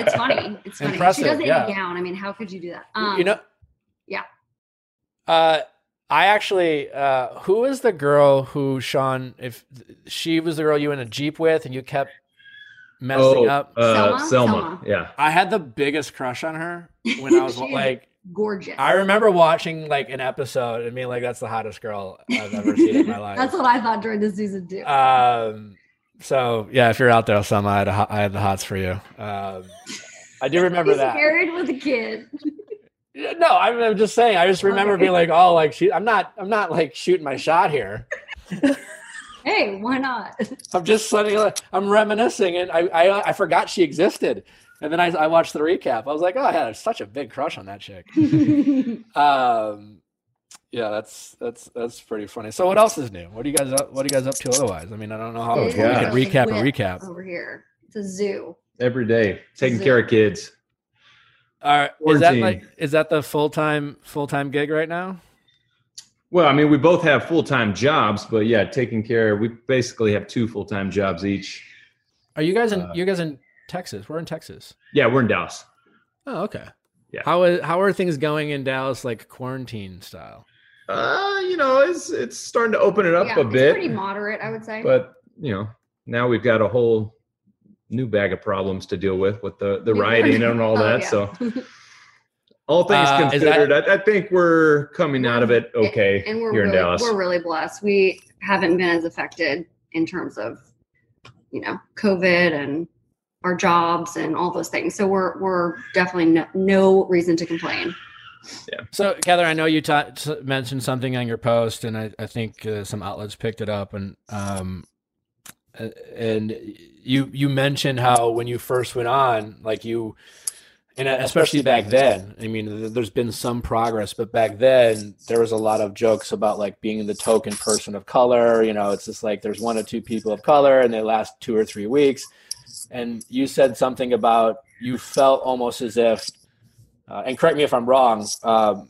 S5: It's funny. It's funny.
S1: Impressive,
S5: she does it
S1: yeah.
S5: in a gown. I mean, how could you do that? Um,
S1: you know,
S5: yeah.
S1: Uh, I actually, uh, who is the girl who Sean? If she was the girl you were in a jeep with, and you kept messing
S4: Oh,
S1: up,
S4: uh,
S5: Selma?
S4: Selma.
S5: Selma.
S4: Yeah.
S1: I had the biggest crush on her when I [LAUGHS] was like.
S5: gorgeous.
S1: I remember watching like an episode and being like, "That's the hottest girl I've ever seen in my [LAUGHS] life."
S5: That's what I thought during the season too.
S1: Um, so yeah, if you're out there, Selma, I had, a, hot- I had the hots for you. Um, I do [LAUGHS] remember
S5: He's
S1: that.
S5: married with a kid.
S1: Yeah, No, I'm, I'm just saying. I just remember being like, "Oh, like she, I'm not, I'm not like shooting my shot here. [LAUGHS]
S5: Hey, why not? [LAUGHS]
S1: I'm just suddenly, I'm reminiscing, and I, I, I forgot she existed. And then I, I watched the recap. I was like, "Oh, I had such a big crush on that chick." [LAUGHS] Um, yeah, that's that's that's pretty funny. So, what else is new? What are you guys up? What are you guys up to otherwise? I mean, I don't know how
S4: Oh,
S1: we
S4: God.
S1: can recap a
S5: Whip
S1: recap.
S5: over here. It's a zoo.
S4: Every day, taking
S5: Zoo.
S4: care of kids.
S1: Are, is that like is that the full time full time gig right now?
S4: Well, I mean, we both have full time jobs, but yeah, taking care. We basically have two full time jobs each.
S1: Are you guys in? Uh, you guys in Texas? We're in Texas.
S4: Yeah, we're in Dallas.
S1: Oh, okay. Yeah. How is how are things going in Dallas, like quarantine style?
S4: Uh, you know, it's it's starting to open it up yeah, a bit.
S5: Pretty moderate, I would say.
S4: But you know, now we've got a whole new bag of problems to deal with with the the rioting and all [LAUGHS] oh, that. Yeah. So. [LAUGHS] all things uh, considered, that, I, I, think we're coming out of it okay
S5: and we're
S4: here
S5: really,
S4: in Dallas.
S5: We're really blessed. We haven't been as affected in terms of, you know, COVID and our jobs and all those things. So we're we're definitely no, no reason to complain.
S1: Yeah. So, Catherine, I know you ta- mentioned something on your post, and I, I think uh, some outlets picked it up, and um, and you you mentioned how when you first went on, like you, and especially back then. I mean, there's been some progress, but back then there was a lot of jokes about like being the token person of color. You know, it's just like there's one or two people of color, and they last two or three weeks. And you said something about you felt almost as if uh, and correct me if I'm wrong, um,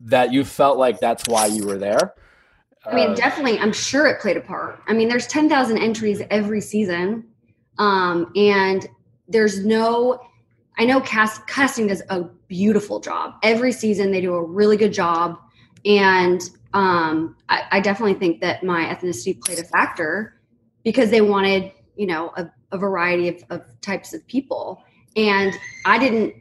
S1: that you felt like that's why you were there.
S5: I mean, uh, definitely, I'm sure it played a part. I mean, there's 10,000 entries every season, um, and there's no. I know cast casting does a beautiful job every season. They do a really good job, and um, I, I definitely think that my ethnicity played a factor because they wanted, you know, a, a variety of, of types of people, and I didn't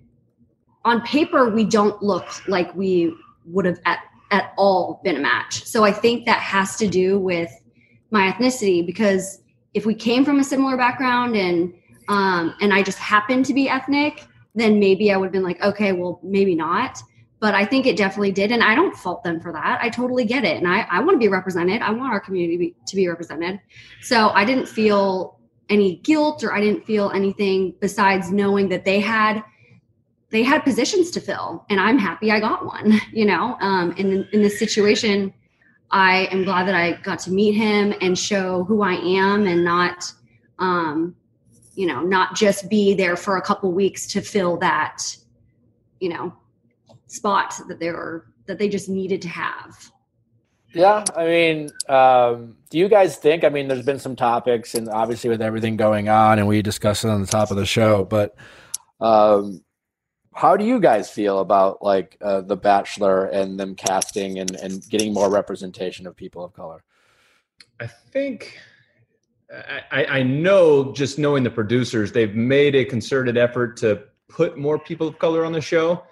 S5: on paper we don't look like we would have at, at all been a match. So i think that has to do with my ethnicity because if we came from a similar background and um, and i just happened to be ethnic then maybe i would have been like okay well maybe not. But i think it definitely did and i don't fault them for that. I totally get it and i, I want to be represented. I want our community be, to be represented. So i didn't feel any guilt or i didn't feel anything besides knowing that they had they had positions to fill and i'm happy i got one [LAUGHS] you know? Um, in, in this situation i am glad that i got to meet him and show who i am and not um, you know not just be there for a couple weeks to fill that you know spot that they were that they just needed to have.
S1: Yeah i mean um, do you guys think i mean there's been some topics and obviously with everything going on and we discussed it on the top of the show but um, how do you guys feel about like uh, the bachelor and them casting and, and getting more representation of people of color?
S4: I think I, I know just knowing the producers they've made a concerted effort to put more people of color on the show.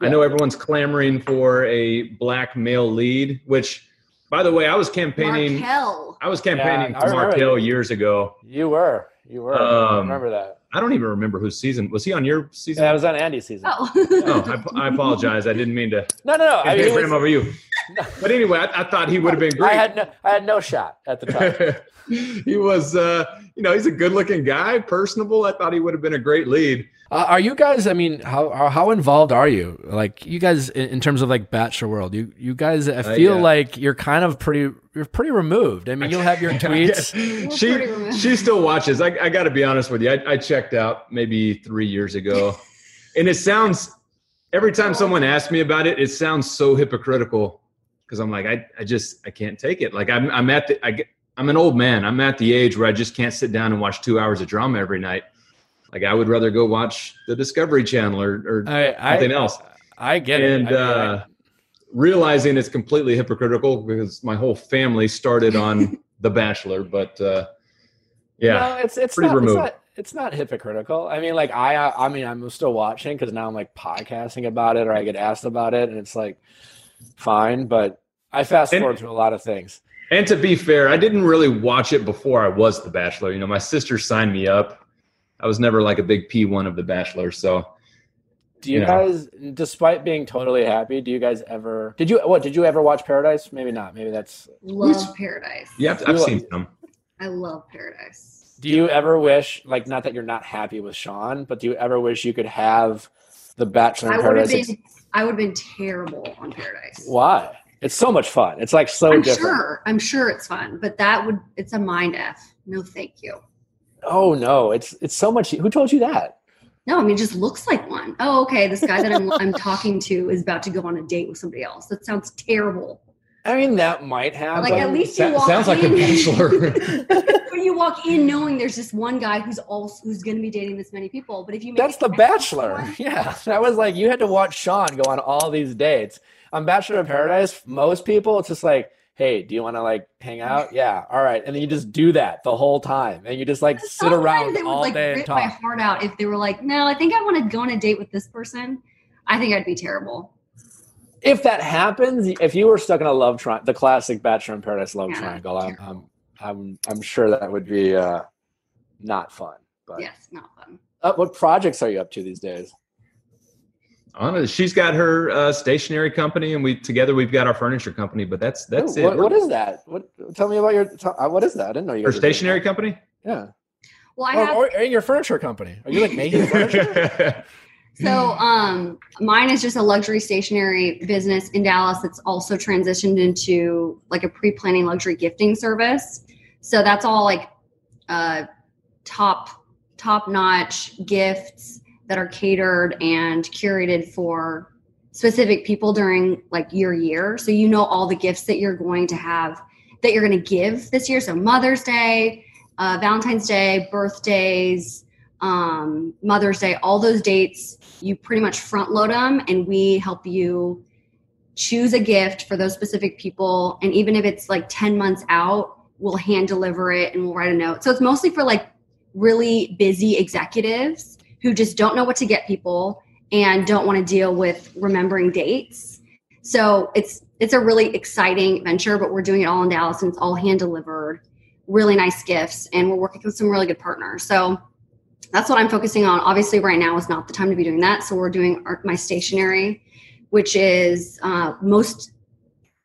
S4: Yeah. i know everyone's clamoring for a black male lead which by the way i was campaigning
S5: Marquel.
S4: i was campaigning yeah, for Marquel years ago.
S1: You were you were. Um, I remember that
S4: I don't even remember whose season was he on your season.
S1: Yeah, I was on Andi's season.
S5: Oh,
S4: oh I, I, apologize. I didn't mean to. [LAUGHS]
S1: No, no, no.
S4: I mean, him over you. No. [LAUGHS] But anyway, I, I, thought he would have been great.
S1: I had no, I had no shot at the time. [LAUGHS]
S4: he was, uh, you know, he's a good-looking guy, personable. I thought he would have been a great lead.
S1: Uh, are you guys? I mean, how how involved are you? Like you guys in, in terms of like Bachelor World, you you guys. I uh, feel uh, yeah. like you're kind of pretty. You're pretty removed. I mean, you'll have your [LAUGHS] tweets.
S4: she she still watches. I, I got to be honest with you. I, I checked out maybe three years ago, and it sounds every time someone asks me about it, it sounds so hypocritical because I'm like I I just I can't take it. Like I'm I'm at the I, I'm an old man. I'm at the age where I just can't sit down and watch two hours of drama every night. Like I would rather go watch the Discovery Channel or, or I, something
S1: I,
S4: else.
S1: I get
S4: and,
S1: it.
S4: And uh, realizing it's completely hypocritical because my whole family started on [LAUGHS] The Bachelor, but uh, yeah,
S1: no, it's it's pretty not, removed. It's not, it's not hypocritical. I mean, like I, I mean, I'm still watching because now I'm like podcasting about it, or I get asked about it, and it's like fine. But I fast forward and, through a lot of things.
S4: And to be fair, I didn't really watch it before I was The Bachelor. You know, my sister signed me up, I was never like a big P one of The Bachelor. So,
S1: do you, you guys, know. despite being totally happy, do you guys ever? Did you what? Did you ever watch Paradise? Maybe not. Maybe that's
S5: love Paradise.
S4: Yeah, I've, I've seen some.
S5: I love Paradise.
S1: Do you ever wish, like, not that you're not happy with Sean, but do you ever wish you could have the Bachelor in Paradise?
S5: Been, I would have been terrible on Paradise.
S1: Why? It's so much fun. It's like so
S5: I'm
S1: different.
S5: Sure, I'm sure it's fun, but that would it's a mind f. No, thank you.
S1: Oh no, it's it's so much. Who told you that?
S5: No, I mean, it just looks like one. Oh, okay. This guy that I'm, I'm [LAUGHS] talking to is about to go on a date with somebody else. That sounds terrible.
S6: I mean, that might happen.
S5: Like, at least you walk
S4: sounds like a bachelor. [LAUGHS] [LAUGHS]
S5: When you walk in knowing there's just one guy who's also who's going to be dating this many people, but if you make
S6: That's The Bachelor. [LAUGHS] Yeah, that was like you had to watch Sean go on all these dates. On Bachelor in Paradise, most people it's just like, hey, do you want to like hang out? Yeah, all right, and then you just do that the whole time, and you just like sit around
S5: it would
S6: all
S5: like
S6: day and
S5: rip my heart out if they were like, "No, I think I want to go on a date with this person." I think I'd be terrible.
S6: If that happens, if you were stuck in a love triangle, the classic Bachelor in Paradise love
S5: Yeah,
S6: triangle, I'm. I'm, I'm, I'm sure that would be uh, not fun. But
S5: Yes, not fun.
S6: uh, what projects are you up to these days?
S4: Anna, she's got her uh, stationery company, and we together we've got our furniture company. But that's that's
S6: Ooh,
S4: it.
S6: what, what is that? What? Tell me about your. Tell, uh, what is that? I didn't know you.
S4: her
S6: guys were doing
S4: stationery company?
S6: Yeah.
S5: Well, I
S6: Or,
S5: have
S6: or, or your furniture company. Are you like making [LAUGHS] furniture? [LAUGHS]
S5: So um mine is just a luxury stationery business in Dallas that's also transitioned into like a pre-planning luxury gifting service. So that's all like uh top top notch gifts that are catered and curated for specific people during like your year. So you know all the gifts that you're going to have that you're going to give this year. So Mother's Day, uh, Valentine's Day, birthdays, um, Mother's Day, all those dates, you pretty much front load them and we help you choose a gift for those specific people. And even if it's like 10 months out, we'll hand deliver it and we'll write a note. So it's mostly for like really busy executives who just don't know what to get people and don't want to deal with remembering dates. So it's it's a really exciting venture, but we're doing it all in Dallas and it's all hand delivered, really nice gifts, and we're working with some really good partners. So that's what I'm focusing on. Obviously, right now is not the time to be doing that. So we're doing our, my stationery, which is uh, most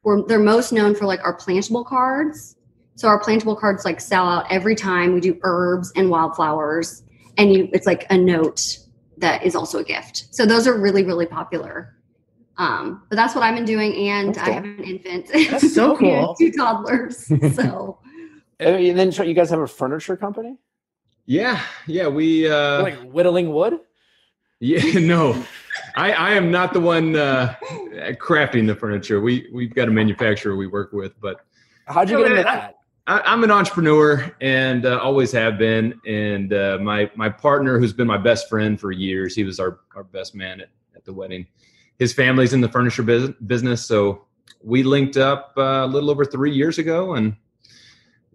S5: we're, they're most known for like our plantable cards. So our plantable cards like sell out every time we do herbs and wildflowers, and you it's like a note that is also a gift. So those are really really popular. Um, but that's what I've been doing, and
S6: That's
S5: I have an infant.
S3: That's so [LAUGHS] cool.
S5: Two toddlers. [LAUGHS] So
S6: and then so you guys have a furniture company,
S4: yeah, yeah. We uh,
S6: like whittling wood.
S4: yeah, [LAUGHS] no, I I am not the one uh, crafting the furniture. We we've got a manufacturer we work with, but
S6: How'd you get into that?
S4: I, I'm an entrepreneur and uh, always have been. And uh, my my partner, who's been my best friend for years, he was our, our best man at, at the wedding. His family's in the furniture business, so we linked up uh, a little over three years ago, and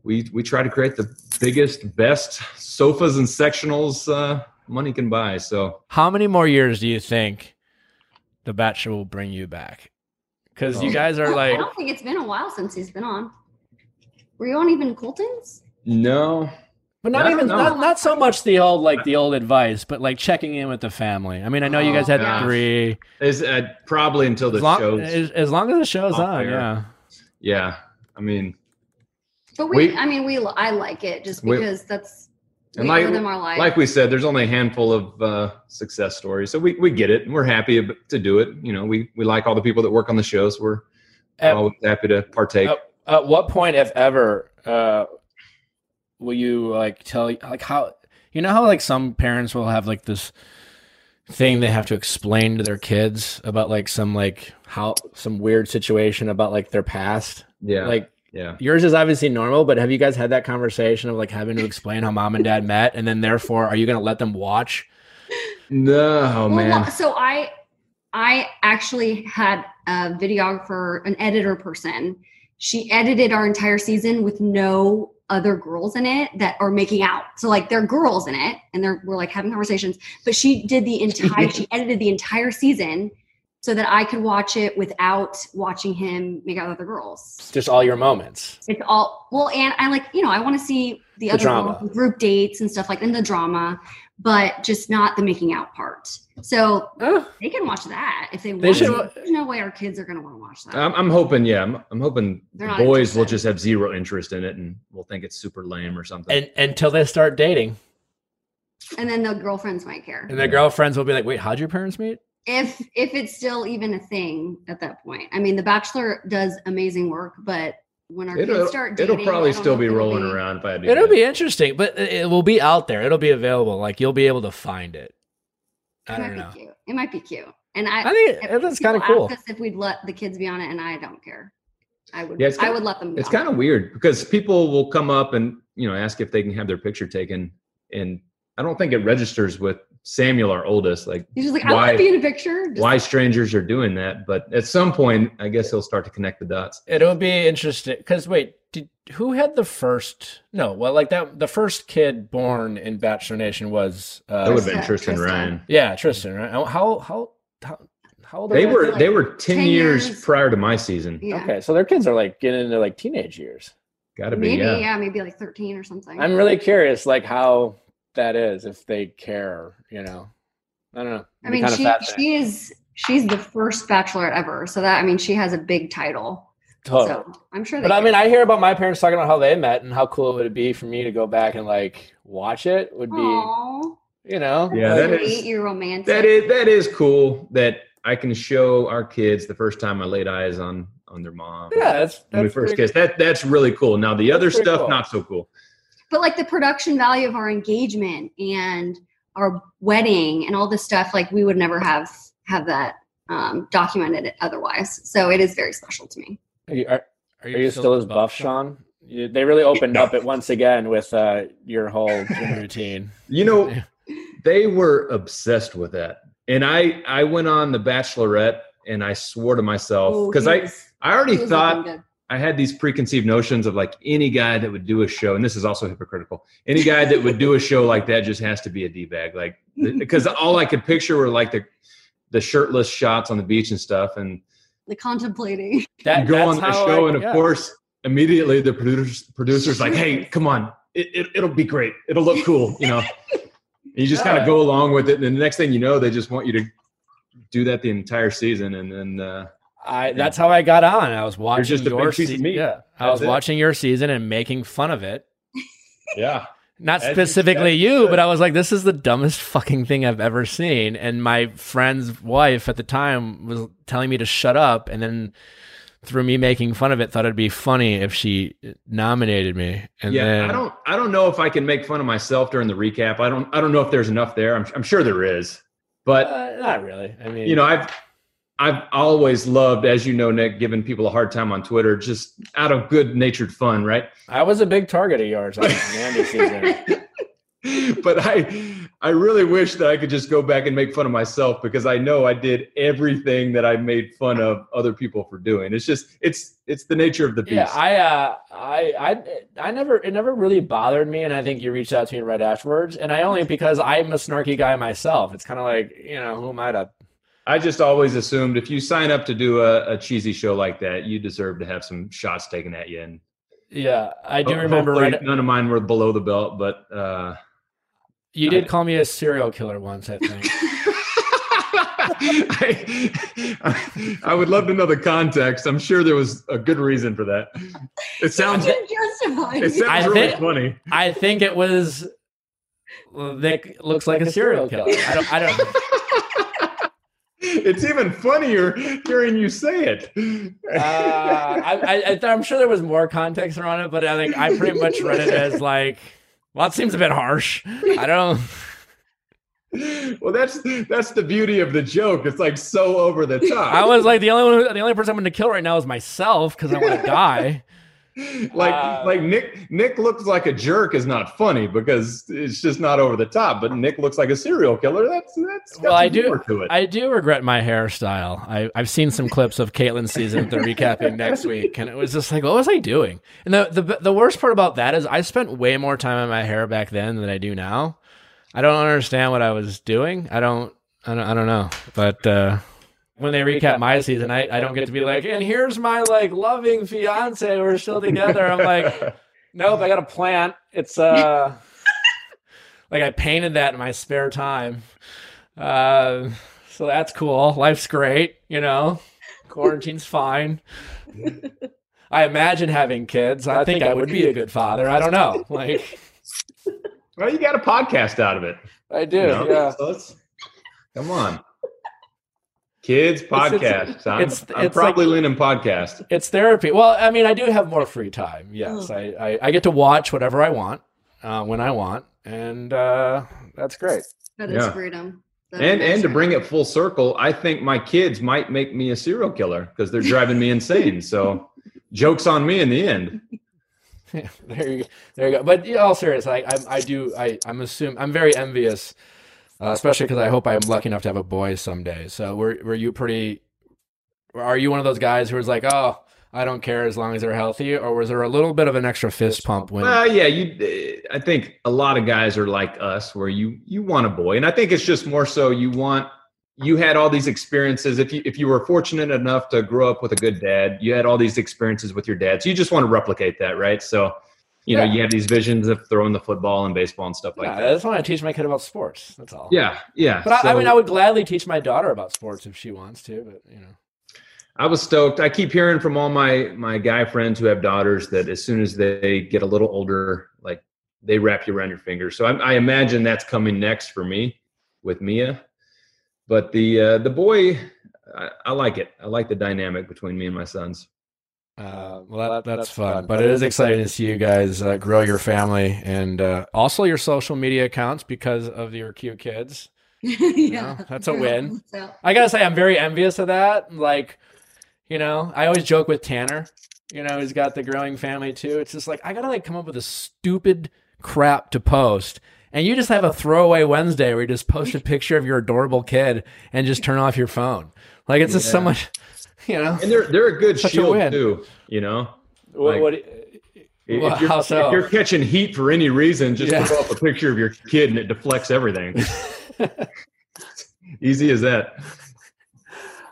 S4: we we try to create the biggest, best sofas and sectionals uh, money can buy. So
S1: How many more years do you think the Bachelor will bring you back? Because you
S4: Oh.
S1: guys are like, I
S5: don't think it's been a while since he's been on. Were you on even Colton's?
S4: no,
S1: but not
S4: I
S1: even
S4: don't know.
S1: not, not so much the old like the old advice, but like checking in with the family. I mean, I know you guys
S5: Oh,
S1: had
S4: gosh.
S1: three.
S4: is uh, probably until the
S1: As long, as, as long as the show's
S4: off
S1: on,
S4: air.
S1: yeah.
S4: yeah, I mean,
S5: But we,
S4: We-
S5: I mean, we, I like it just
S4: We-
S5: because that's
S4: And
S5: we
S4: like-
S5: them our life.
S4: like we said, there's only a handful of uh, success stories, so we, we get it, and we're happy to do it. You know, we we like all the people that work on the shows. We're
S1: At,
S4: always happy to partake.
S1: at, at what point, if ever, uh, will you like tell like how you know how like some parents will have like this thing they have to explain to their kids about like some like how some weird situation about like their past
S4: yeah,
S1: like
S4: yeah.
S1: yours is obviously normal but have you guys had that conversation of like having to [LAUGHS] explain how mom and dad met and then therefore are you going to let them watch
S4: No,
S5: Well,
S4: man.
S5: so I, I actually had a videographer, an editor person. She edited our entire season with no other girls in it that are making out. So like they're girls in it, and they're we're like having conversations. But she did the entire. she [LAUGHS] edited the entire season so that I could watch it without watching him make out with other girls.
S1: just all your moments
S5: It's all well, and I like you know I want to see the,
S1: The
S5: other
S1: drama.
S5: girls, group dates and stuff like in the drama, but just not the making out part. So
S1: Huh?
S5: they can watch that if they want.
S1: They
S5: to.
S1: should-
S5: There's no way our kids are going to want to watch that.
S4: I'm, I'm hoping, yeah, I'm, I'm hoping
S5: They're
S4: the
S5: not
S4: boys will just have zero interest in it and will think it's super lame or something.
S1: and until they start dating
S5: and then the girlfriends might care
S1: and the girlfriends will be like wait how'd your parents meet
S5: if if it's still even a thing at that point. I mean, The Bachelor does amazing work, but when our
S4: it'll,
S5: kids start dating,
S4: it'll probably still be rolling
S5: be-
S4: around if I had to
S1: It'll
S4: guess.
S1: be interesting, but it it will be out there. It'll be available. Like you'll be able to find it. I
S5: it
S1: don't
S5: might
S1: know.
S5: be cute. It might be cute. And I,
S1: I think it-
S5: if
S1: that's kinda cool.
S5: asked us if we'd let the kids be on it, and I don't care. I would.
S4: Yeah, it's
S5: I
S4: kinda-
S5: would let them. Be
S4: It's
S5: on
S4: kind
S5: it.
S4: of weird because people will come up and you know ask if they can have their picture taken, and I don't think it registers with Samuel, our oldest. Like
S5: He's just like, I want
S4: why-
S5: to be in a picture. Just-
S4: why strangers are doing that, but at some point, I guess he'll start to connect the dots.
S1: It'll be interesting because wait, did who had the first? No, well, like that, the first kid born in Bachelor Nation was
S4: That would
S1: uh,
S4: have been
S5: Trista.
S4: Trista Ryan.
S1: yeah, Trista. Right? How how how how, how old are
S4: They
S1: they?
S4: were
S5: like
S4: they were ten,
S5: 10
S4: years,
S5: years.
S4: prior to my season.
S5: Yeah.
S1: Okay, so their kids are like getting into like teenage years.
S4: Got to be
S5: Maybe,
S4: yeah.
S5: yeah. maybe like 13 or something.
S1: I'm really curious, like how that is if they care. You know, I don't know.
S5: I mean, she she is she's the first bachelorette ever, so that I mean, she has a big title.
S1: totally.
S5: So I'm sure. They
S1: But I
S5: care.
S1: mean, I hear about my parents talking about how they met and how cool it would be for me to go back and like watch it. Would be,
S5: Aw,
S1: you know,
S4: Yeah, that is-
S5: sweet, you're romantic.
S4: That is that is cool that I can show our kids the first time I laid eyes on on their mom.
S1: yeah, that's,
S4: when we first
S1: pretty-
S4: kissed. That that's really cool. Now the other
S1: That's pretty
S4: stuff
S1: cool.
S4: not so cool.
S5: But like the production value of our engagement and our wedding and all this stuff, like we would never have have that um, documented otherwise. So it is very special to me.
S1: Are you, are, are you still as buff, Sean? You, they really opened up it once again with uh, your whole [LAUGHS] gym routine.
S4: You know, they were obsessed with that. And I I went on the Bachelorette and I swore to myself because I I already thought
S5: looking good.
S4: I had these preconceived notions of like any guy that would do a show, and this is also hypocritical. Any guy that would do a show like that just has to be a d bag, like because [LAUGHS] all I could picture were like the the shirtless shots on the beach and stuff, and
S5: the contemplating. [LAUGHS]
S1: That,
S4: go on the show,
S1: I-
S4: and of
S1: yeah.
S4: course, immediately the producers producers like, hey, come on, it, it it'll be great, it'll look cool, you know. And you just kind of go along with it, and the next thing you know, they just want you to do that the entire season, and then. uh
S1: I that's how I got on. I was watching your
S4: of.
S1: Yeah, I was
S4: it.
S1: watching your season and making fun of it. [LAUGHS]
S4: Yeah.
S1: Not specifically
S4: you,
S1: but I was like, this is the dumbest fucking thing I've ever seen. And my friend's wife at the time was telling me to shut up, and then through me making fun of it, thought it'd be funny if she nominated me. And
S4: yeah,
S1: then
S4: I don't I don't know if I can make fun of myself during the recap. I don't I don't know if there's enough there. I'm I'm sure there is. But
S1: uh, not really. I mean,
S4: you know, I've I've always loved, as you know, Nick, giving people a hard time on Twitter, just out of good natured fun, right?
S1: I was a big target of yours on [LAUGHS] Andi season.
S4: but I I really wish that I could just go back and make fun of myself because I know I did everything that I made fun of other people for doing. It's just it's it's the nature of the beast.
S1: Yeah, I, uh, I, I, I never, it never really bothered me, and I think you reached out to me right afterwards, and I only because I'm a snarky guy myself. It's kind of like, you know, who am I to?
S4: I just always assumed if you sign up to do a, a cheesy show like that, you deserve to have some shots taken at you. And
S1: Yeah, I do remember. Right,
S4: none of mine were below the belt, but uh,
S1: you did call me a serial killer once, I think. [LAUGHS]
S4: I, I would love to know the context. I'm sure there was a good reason for that. It sounds it
S5: justified.
S4: sounds
S1: I
S4: really
S1: think-
S4: funny.
S1: I think it was. well, Nick looks like a serial killer. I don't. I don't.
S4: It's even funnier hearing you say it.
S1: Uh, I, I, I'm sure there was more context around it, but I think I pretty much read it as like, well, it seems a bit harsh. I don't.
S4: well, that's that's the beauty of the joke. It's like so over the top.
S1: I was like the only one, the only person I'm going to kill right now is myself because I want to die.
S4: Like
S1: Uh,
S4: like Nick Nick looks like a jerk is not funny because it's just not over the top. But Nick looks like a serial killer. That's that's got
S1: Well, I do.
S4: to it.
S1: I do regret my hairstyle. I, I've seen some clips of Kaitlyn's season they're recapping next [LAUGHS] week, and it was just like, what was I doing? And the, the the worst part about that is I spent way more time on my hair back then than I do now. I don't understand what I was doing. I don't. I don't, I don't know. But uh, when they recap my season, I, I don't get to be like, and here's my like loving fiance. We're still [LAUGHS] together. I'm like, nope. I got a plant. It's uh, [LAUGHS] like I painted that in my spare time. Uh, so that's cool. Life's great, you know. Quarantine's fine. [LAUGHS] I imagine having kids. I, think, I would be a good father. I don't know. Like
S4: well, you got a podcast out of it.
S1: I do.
S4: you know?
S1: Yeah.
S4: So come on. Kids podcast. I'm,
S1: it's-
S4: I'm
S1: it's
S4: probably
S1: like-
S4: leaning podcast.
S1: It's therapy. Well, I mean, I do have more free time. Yes, I, I, I get to watch whatever I want uh, when I want, and uh, that's great.
S5: That is
S4: Yeah.
S5: freedom. That'd
S4: And and to bring it full circle, I think my kids might make me a serial killer because they're driving me insane. So, [LAUGHS] jokes on me in the end.
S1: Yeah, [LAUGHS] there you go. There you go. But in all serious, I, I, I do. I, I'm assuming I'm very envious, uh, especially because I hope I'm lucky enough to have a boy someday. So were were you pretty? Are you one of those guys who was like, oh, I don't care as long as they're healthy, or was there a little bit of an extra fist pump when?
S4: Well, yeah, you. I think a lot of guys are like us, where you you want a boy, and I think it's just more so you want. You had all these experiences. If you if you were fortunate enough to grow up with a good dad, you had all these experiences with your dad. So you just want to replicate that, right? So, you know,
S1: Yeah.
S4: you have these visions of throwing the football and baseball and stuff like
S1: Yeah, I
S4: that.
S1: just want to teach my kid about sports. That's all.
S4: Yeah, yeah.
S1: But I, I mean, I would gladly teach my daughter about sports if she wants to. But you know,
S4: I was stoked. I keep hearing from all my my guy friends who have daughters that as soon as they get a little older, like they wrap you around your finger. So I, I imagine that's coming next for me with Mia. But the uh, the boy, I, I like it. I like the dynamic between me and my sons.
S1: Uh, well, that, that's fun, but it is exciting to see you guys uh, grow your family and uh, also your social media accounts because of your cute kids. [LAUGHS]
S5: yeah, [LAUGHS]
S1: that's a win. I gotta say, I'm very envious of that. Like, you know, I always joke with Tanner. You know, he's got the growing family too. It's just like I gotta like come up with a stupid crap to post, and you just have a throwaway Wednesday where you just post a picture of your adorable kid and just turn off your phone. Like it's just so much, [LAUGHS] you know.
S4: And they're they're a good
S1: Such a
S4: shield
S1: win.
S4: too. You know,
S1: What,
S4: Like-
S1: what,
S4: if,
S1: Well,
S4: you're,
S1: how so?
S4: if you're catching heat for any reason, just
S1: Yeah.
S4: throw up a picture of your kid and it deflects everything. [LAUGHS] Easy as that.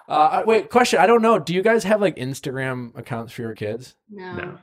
S1: uh, wait, question. I don't know. Do you guys have like Instagram accounts for your kids?
S5: no,
S4: No.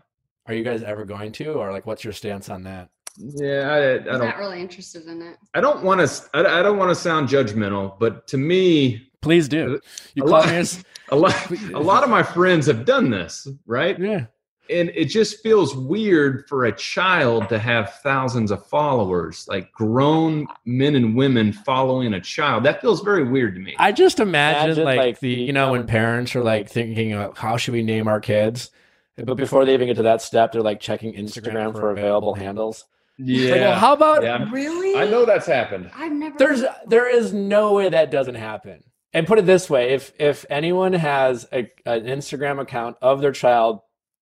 S1: Are you guys ever going to, or like, what's your stance on that?
S4: Yeah, I, I
S5: I'm
S4: don't.
S5: not really interested in it.
S4: I don't want to. I, I don't want to sound judgmental, but to me,
S1: Please do. You call me as-
S4: a lot, a lot of my friends have done this, right?
S1: yeah.
S4: And it just feels weird for a child to have thousands of followers, like grown men and women following a child. That feels very weird to me.
S1: I just imagine,
S6: Imagine,
S1: like,
S6: like,
S1: the
S6: the-
S1: you know when parents are like thinking of how should we name our kids, but before they even get to that step, they're like checking Instagram for available handles. It's like, well, how about
S4: yeah.
S5: Really?
S4: I know that's happened.
S5: I've never.
S1: there's there is no way that doesn't happen. And put it this way, if if anyone has a, an Instagram account of their child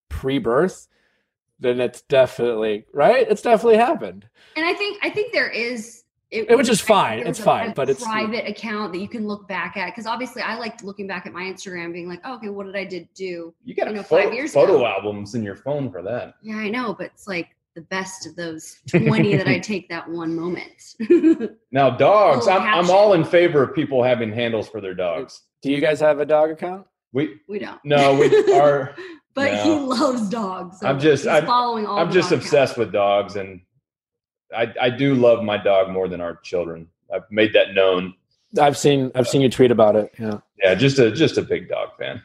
S1: pre-birth, then it's definitely right. It's definitely happened.
S5: and I think I think there is. It,
S1: Which is
S5: I
S1: fine. It's
S5: a-
S1: fine,
S5: a
S1: but it's-
S5: private account that you can look back at because obviously I like looking back at my Instagram, being like, oh, okay, what did I did do?
S4: You got
S5: You know,
S4: photo,
S5: five years
S4: photo
S5: ago.
S4: albums in your phone for that.
S5: Yeah, I know, but it's like the best of those twenty that I [LAUGHS] take that one moment. [LAUGHS]
S4: Now, dogs. I'm, I'm all in favor of people having handles for their dogs.
S1: Do you guys have a dog account?
S4: We
S5: we don't.
S4: no, we [LAUGHS] are.
S5: but
S4: no.
S5: he loves dogs. So
S4: I'm just-
S5: he's
S4: I'm-
S5: following all.
S4: I'm just
S5: dog
S4: obsessed with dogs, and I I do love my dog more than our children. I've made that known.
S1: I've seen I've seen you tweet about it. Yeah.
S4: Yeah, just a just a big dog fan.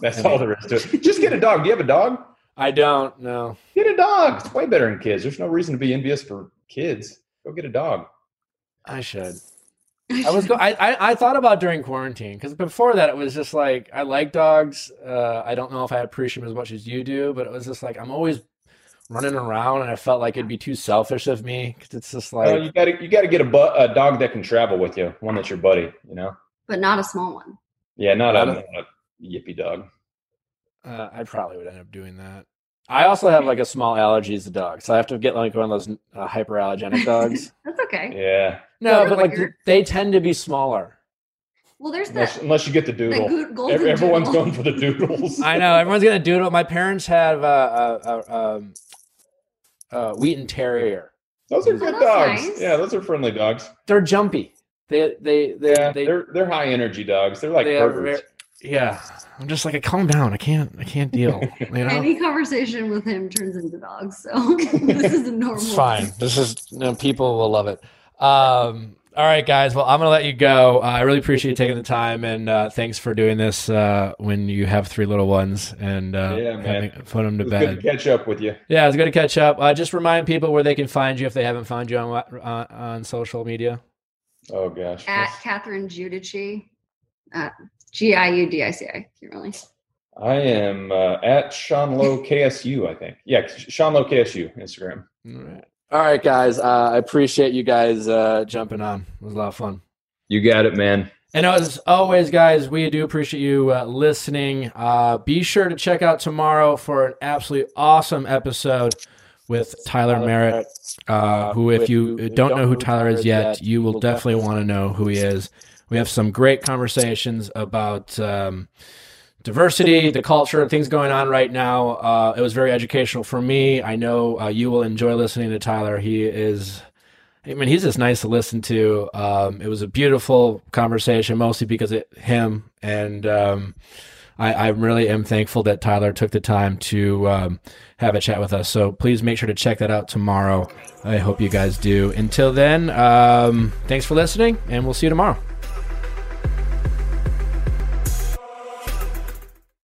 S4: That's all there is to it. Just get a dog. Do you have a dog?
S1: I don't know.
S4: Get a dog. It's way better than kids. There's no reason to be envious for kids. Go get a dog.
S1: I should. [LAUGHS] I was go- I, I I thought about during quarantine because before that it was just like I like dogs. Uh, I don't know if I appreciate them as much as you do, but it was just like I'm always running around, and I felt like it'd be too selfish of me because it's just like
S4: Well, you got to you got to get a, bu- a dog that can travel with you. One that's your buddy. You know.
S5: but not a small one.
S4: Yeah, not
S1: I
S4: a,
S1: don't-
S4: not a yippy dog.
S1: Uh, I probably would end up doing that. I also have like a small allergies to dogs, so I have to get like one of those uh, hyperallergenic dogs. [LAUGHS]
S5: That's okay.
S4: Yeah,
S1: no, but like
S5: weird.
S1: they tend to be smaller.
S5: Well, there's
S4: unless,
S5: that.
S4: unless you get the doodle.
S5: good golden
S4: Everyone's
S5: doodle.
S4: going for the doodles.
S1: I know everyone's gonna doodle. My parents have a, a, a, um, a Wheaten Terrier.
S4: Those are
S5: Oh,
S4: good
S5: that's
S4: dogs.
S5: nice.
S4: Yeah, those are friendly dogs.
S1: They're jumpy. They they they,
S4: Yeah,
S1: they
S4: they're they're high energy dogs. They're like
S1: they are
S4: burgers.
S1: very, yeah. I'm just like calm down. I can't I can't deal. You [LAUGHS] know.
S5: Any conversation with him turns into dogs, so [LAUGHS] this is a normal.
S1: It's fine. This is you know, people will love it. Um, all right, guys. Well, I'm gonna let you go. Uh, I really appreciate you taking the time, and uh, thanks for doing this uh, when you have three little ones and uh,
S4: Yeah, man.
S1: having, put them to bed.
S4: good to catch up with you.
S1: Yeah, it's good to catch up. Uh, just remind people where they can find you if they haven't found you on what- on, on social media.
S4: Oh gosh.
S5: At Catherine Giudici, uh, G I U D I C I. Can't really.
S4: I am uh, at Sean Lowe [LAUGHS] KSU, I think. Yeah, Sean Lowe KSU, Instagram.
S1: All right.
S6: All right, guys. Uh, I appreciate you guys uh, jumping on. It was a lot of fun.
S4: You got it, man.
S1: And as always, guys, we do appreciate you uh, listening. Uh, be sure to check out tomorrow for an absolutely awesome episode with Tyler, Tyler Merritt, uh, who, if you don't, don't know who Tyler is yet, you will definitely want to know who he is. We have some great conversations about um, diversity, the culture, things going on right now. Uh, it was very educational for me. I know uh, you will enjoy listening to Tyler. He is, I mean, he's just nice to listen to. Um, it was a beautiful conversation, mostly because of him. And um, I, I, really am thankful that Tyler took the time to um, have a chat with us. So please make sure to check that out tomorrow. I hope you guys do. Until then, um, thanks for listening, and we'll see you tomorrow.